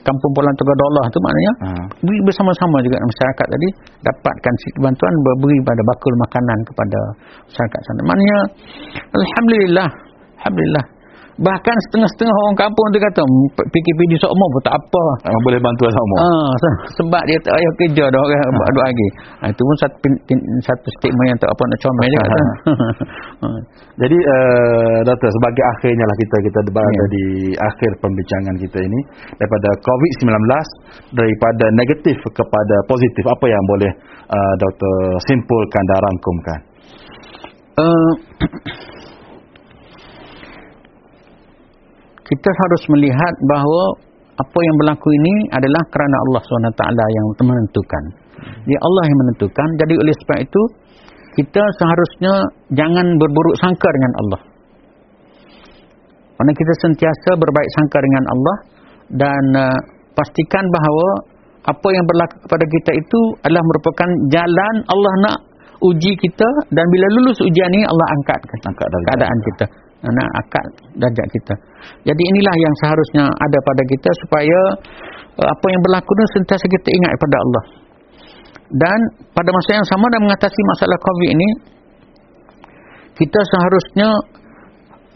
Kampung Pulau Tegadolah tu maknanya Ha. beri bersama-sama juga masyarakat tadi dapatkan bantuan beri pada bakul makanan kepada masyarakat sana maknanya Alhamdulillah Alhamdulillah bahkan setengah-setengah orang kampung tu kata "Hmm, PKPD semua pun tak apa Memang boleh bantu sama. Ah, se- sebab dia tak payah kerja dah orang buat dua lagi. Ah, itu pun satu satu statement yang tak apa nak comel dia kata. Ah. Jadi uh, doktor sebagai akhirnya lah kita kita berada Ya. di akhir pembincangan kita ini daripada COVID-19 daripada negatif kepada positif apa yang boleh uh, doktor simpulkan dan rangkumkan. Uh, kita harus melihat bahawa apa yang berlaku ini adalah kerana Allah SWT yang menentukan. Dia Allah yang menentukan. Jadi oleh sebab itu, kita seharusnya jangan berburuk sangka dengan Allah. Kerana kita sentiasa berbaik sangka dengan Allah dan uh, pastikan bahawa apa yang berlaku kepada kita itu adalah merupakan jalan Allah nak uji kita dan bila lulus ujian ini Allah angkat keadaan kita nak angkat darjat kita jadi inilah yang seharusnya ada pada kita supaya uh, apa yang berlaku itu sentiasa kita ingat kepada Allah dan pada masa yang sama dalam mengatasi masalah COVID ini kita seharusnya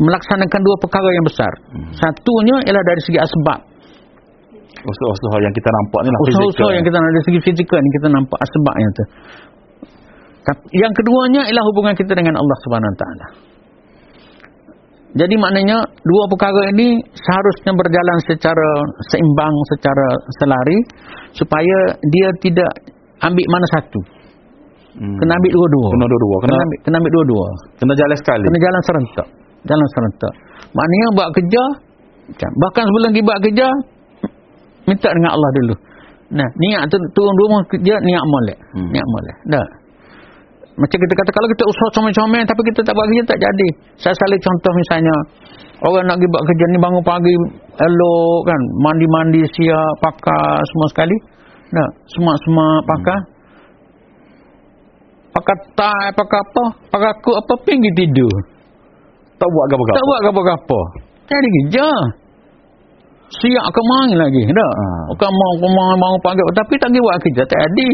melaksanakan dua perkara yang besar satunya ialah dari segi asbab Usaha-usaha yang kita nampak ni lah usaha-usaha fizikal. yang kita nak dari segi fizikal ni kita nampak sebabnya tu. Yang keduanya ialah hubungan kita dengan Allah Subhanahu Wa Taala. Jadi maknanya dua perkara ini seharusnya berjalan secara seimbang, secara selari supaya dia tidak ambil mana satu. Hmm. Kena ambil dua-dua. Kena dua-dua. Kena, Kena kena, ambil, kena ambil dua-dua. jalan sekali. Kena jalan serentak. Jalan serentak. Maknanya buat kerja kan. bahkan sebelum dia buat kerja minta dengan Allah dulu. Nah, niat tu turun rumah kerja niat molek. Hmm. Niat molek. Dah. Macam kita kata kalau kita usaha comel-comel tapi kita tak buat kerja tak jadi. Saya selalu contoh misalnya orang nak pergi buat kerja ni bangun pagi elok kan, mandi-mandi siap, pakai semua sekali. Nah, semak-semak pakai. Pakai tie, pakai apa? Pakai kut apa pergi tidur. Tak buat apa-apa. Tak buat apa-apa. Jadi kerja. Siap ke main lagi. Tak? Ha. Bukan mau kemang mau pagi. Tapi tak pergi buat kerja. Tak ada.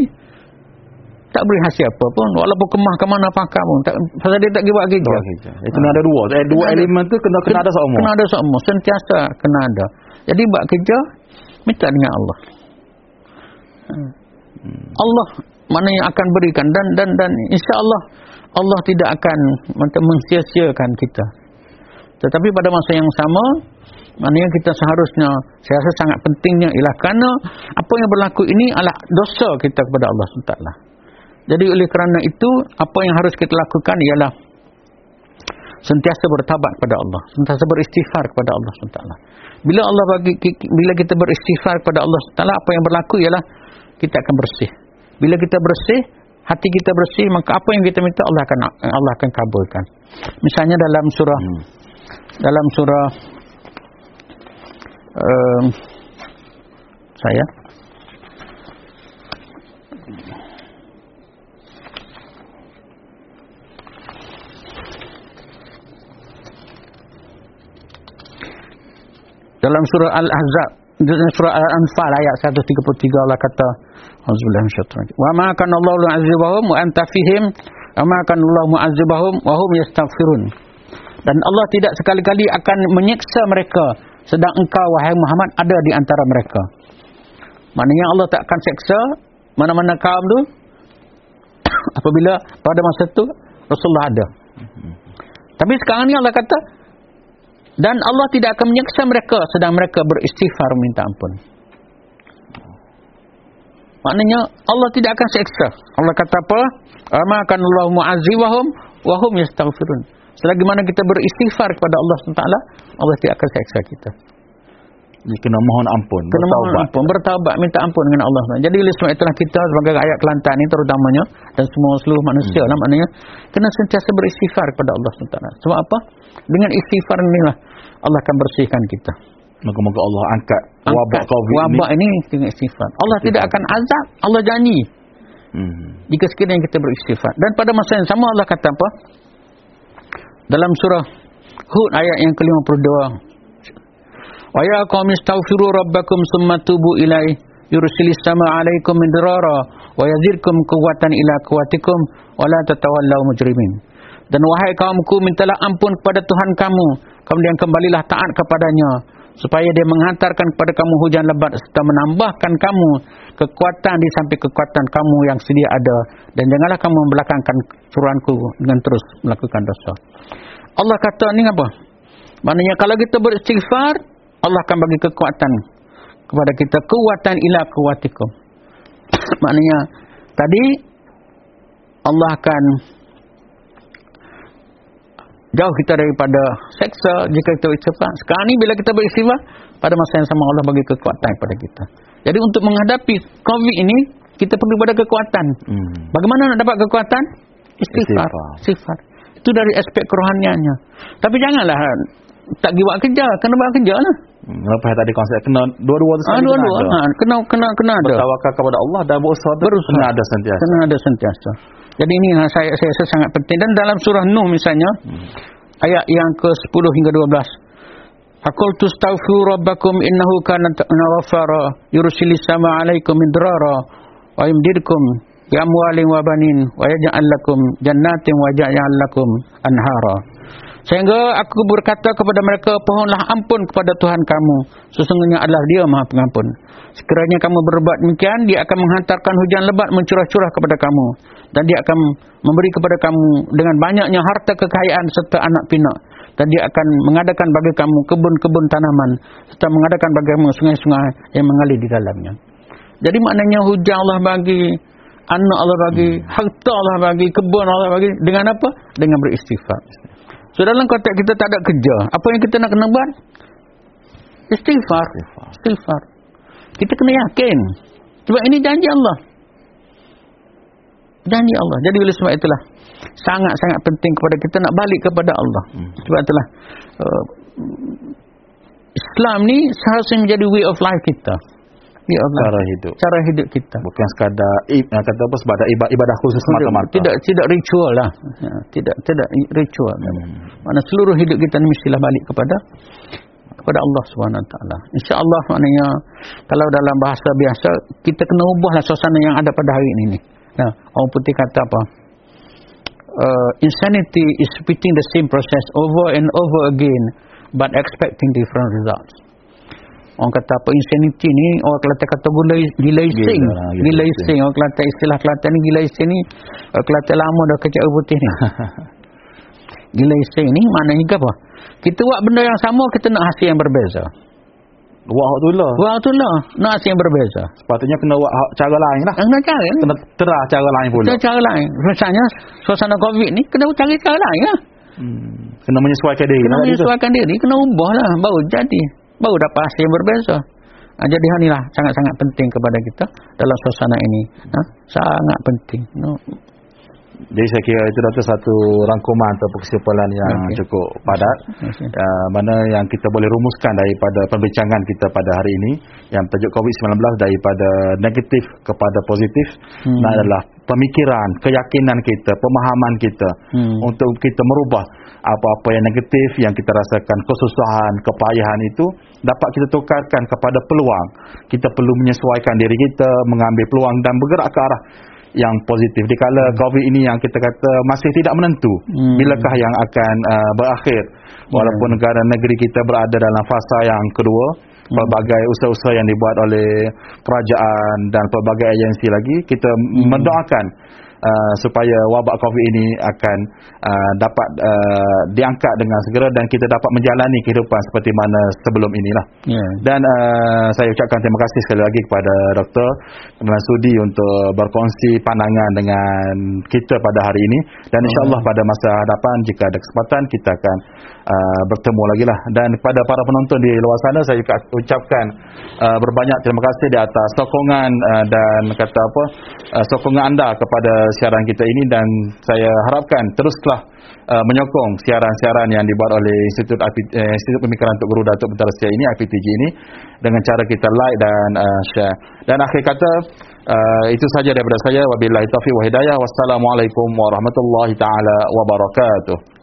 Tak beri hasil apa pun. Walaupun kemah ke mana pakai pun. Tak, pasal dia tak pergi buat kerja. Buat kerja. Eh, kena ada dua. Eh, dua Kena ada- elemen tu kena kena ada semua. Kena ada semua. Sentiasa kena ada. Jadi buat kerja. Minta dengan Allah. Hmm. Allah mana yang akan berikan dan dan dan insya Allah Allah tidak akan mensia-siakan kita. Tetapi pada masa yang sama maknanya kita seharusnya saya rasa sangat pentingnya ialah kerana apa yang berlaku ini adalah dosa kita kepada Allah SWT. Jadi oleh kerana itu apa yang harus kita lakukan ialah sentiasa bertabat kepada Allah, sentiasa beristighfar kepada Allah SWT. Bila Allah bagi bila kita beristighfar kepada Allah SWT, apa yang berlaku ialah kita akan bersih. Bila kita bersih, hati kita bersih, maka apa yang kita minta Allah akan Allah akan kabulkan. Misalnya dalam surah Hmm. dalam surah um, saya dalam surah Al-Ahzab dalam surah Al-Anfal ayat 133 Allah kata Auzubillahi minasyaitonir Wa ma kana Allahu mu'adzibahum wa anta fihim wa ma kana Allahu mu'adzibahum wa hum yastaghfirun. Dan Allah tidak sekali-kali akan menyiksa mereka sedang engkau wahai Muhammad ada di antara mereka. Maknanya Allah tak akan seksa mana-mana kaum tu apabila pada masa itu Rasulullah ada. Tapi sekarang ni Allah kata dan Allah tidak akan menyiksa mereka sedang mereka beristighfar minta ampun. Maknanya Allah tidak akan seksa. Allah kata apa? Ama kan Allah mu'azzibahum wa hum yastaghfirun. Selagi mana kita beristighfar kepada Allah SWT, Allah tidak akan seksa kita. Jadi kena mohon ampun, kena mohon ampun, bertaubat, minta ampun dengan Allah. SWT. Jadi oleh sebab itulah kita sebagai rakyat Kelantan ini terutamanya dan semua seluruh manusia hmm. lah maknanya kena sentiasa beristighfar kepada Allah SWT. Sebab apa? Dengan istighfar inilah Allah akan bersihkan kita. Moga-moga Allah angkat, angkat wabak COVID wabak ini. ini dengan istighfar. Allah istighfar. tidak akan azab, Allah janji. Hmm. Jika sekiranya kita beristighfar. Dan pada masa yang sama Allah kata apa? Dalam surah Hud ayat yang ke-52. Wa ya qaumi astaghfiru rabbakum summa tubu ilaihi yursilis sama alaikum midrara wa yazidkum quwwatan ila quwwatikum wa la tatawallaw mujrimin. Dan wahai kaumku mintalah ampun kepada Tuhan kamu kemudian kembalilah taat kepadanya supaya dia menghantarkan kepada kamu hujan lebat serta menambahkan kamu kekuatan di samping kekuatan kamu yang sedia ada dan janganlah kamu membelakangkan suruhanku dengan terus melakukan dosa. Allah kata ni apa? Maknanya kalau kita beristighfar, Allah akan bagi kekuatan kepada kita kekuatan ila kuatikum. Maknanya tadi Allah akan jauh kita daripada seksa jika kita beristighfar. Sekarang ni bila kita beristighfar, pada masa yang sama Allah bagi kekuatan kepada kita. Jadi untuk menghadapi COVID ini, kita perlu pada kekuatan. Hmm. Bagaimana nak dapat kekuatan? Istighfar. Istighfar. Itu dari aspek kerohaniannya. Tapi janganlah tak pergi buat kerja, kena buat kerja lah. Hmm, lepas tadi konsep kena dua-dua tu ah, dua-dua ha, kena kena kena ada. Bertawakal kepada Allah dan berusaha, berusaha kena ada sentiasa. Kena ada sentiasa. Jadi ini yang saya saya rasa sangat penting dan dalam surah Nuh misalnya hmm. ayat yang ke-10 hingga 12. Aqul tastaghfiru rabbakum innahu kana ghafara yursilis sama alaikum midrara wa yumdidkum bi amwalin wa banin wa yaj'al lakum jannatin wa yaj'al lakum anhara. Sehingga aku berkata kepada mereka, pohonlah ampun kepada Tuhan kamu. Sesungguhnya adalah dia maha pengampun. Sekiranya kamu berbuat demikian, dia akan menghantarkan hujan lebat mencurah-curah kepada kamu. Dan dia akan memberi kepada kamu dengan banyaknya harta kekayaan serta anak pinak. Dan dia akan mengadakan bagi kamu kebun-kebun tanaman. Serta mengadakan bagi kamu sungai-sungai yang mengalir di dalamnya. Jadi maknanya hujan Allah bagi, anak Allah bagi, harta Allah bagi, kebun Allah bagi. Dengan apa? Dengan beristighfar. So dalam konteks kita tak ada kerja, apa yang kita nak kena buat? Istighfar. Istighfar. Kita kena yakin. Sebab ini janji Allah. Janji Allah. Jadi oleh sebab itulah sangat-sangat penting kepada kita nak balik kepada Allah. Hmm. Sebab itulah uh, Islam ni seharusnya menjadi way of life kita. Ya Allah. Cara hidup. Cara hidup kita. Bukan sekadar yang kata apa sebab ibadah, ibadah khusus semata-mata. Tidak tidak ritual lah. Ya, tidak tidak ritual. Hmm. Mana seluruh hidup kita ni mestilah balik kepada kepada Allah Subhanahu Wa Taala. Insya-Allah maknanya kalau dalam bahasa biasa kita kena ubahlah suasana yang ada pada hari ini ni. Nah, orang putih kata apa? Uh, insanity is repeating the same process over and over again but expecting different results. Orang kata apa insanity ni orang Kelantan kata gila gila ising. Gila, gila, gila ising. Orang Kelantan istilah Kelantan ni gila ising ni orang Kelantan lama dah kecak putih ni. gila ising ni maknanya apa? Kita buat benda yang sama kita nak hasil yang berbeza. Buat tu lah. Buat tu lah. Nak hasil yang berbeza. Sepatutnya kena buat cara lain lah. Kena cara. Kena terah cara lain pula. Kena cara lain. Misalnya suasana COVID ni kena cari cara lain lah. Hmm. Kena menyesuaikan diri. Kena menyesuaikan diri. Kena ubah lah. Baru jadi baru dapat hasil yang berbeza. Ha, jadi inilah sangat-sangat penting kepada kita dalam suasana ini. Ha, sangat penting. No. Jadi saya kira itu adalah satu rangkuman atau kesimpulan yang okay. cukup padat. Okay. Uh, mana yang kita boleh rumuskan daripada perbincangan kita pada hari ini. Yang tajuk COVID-19 daripada negatif kepada positif. Hmm. adalah pemikiran, keyakinan kita, pemahaman kita. Hmm. Untuk kita merubah apa-apa yang negatif yang kita rasakan, kesusahan, kepayahan itu. Dapat kita tukarkan kepada peluang. Kita perlu menyesuaikan diri kita, mengambil peluang dan bergerak ke arah yang positif dikala hmm. covid ini yang kita kata masih tidak menentu hmm. bilakah yang akan uh, berakhir walaupun hmm. negara negeri kita berada dalam fasa yang kedua. Pelbagai usaha-usaha yang dibuat oleh kerajaan dan pelbagai agensi lagi kita hmm. mendoakan uh, supaya wabak COVID ini akan uh, dapat uh, diangkat dengan segera dan kita dapat menjalani kehidupan seperti mana sebelum inilah. Yeah. Dan uh, saya ucapkan terima kasih sekali lagi kepada doktor kerana sudi untuk berkongsi pandangan dengan kita pada hari ini dan insyaAllah pada masa hadapan jika ada kesempatan kita akan uh, bertemu lagi lah dan kepada para penonton di luar sana saya ucapkan uh, berbanyak terima kasih di atas sokongan uh, dan kata apa uh, sokongan anda kepada siaran kita ini dan saya harapkan teruslah uh, menyokong siaran-siaran yang dibuat oleh Institut uh, Institut Pemikiran untuk Guru Datuk Bentara Setia ini IPTG ini dengan cara kita like dan uh, share. Dan akhir kata uh, itu saja daripada saya. Wabillahi taufiq wa hidayah. Wassalamualaikum warahmatullahi taala wabarakatuh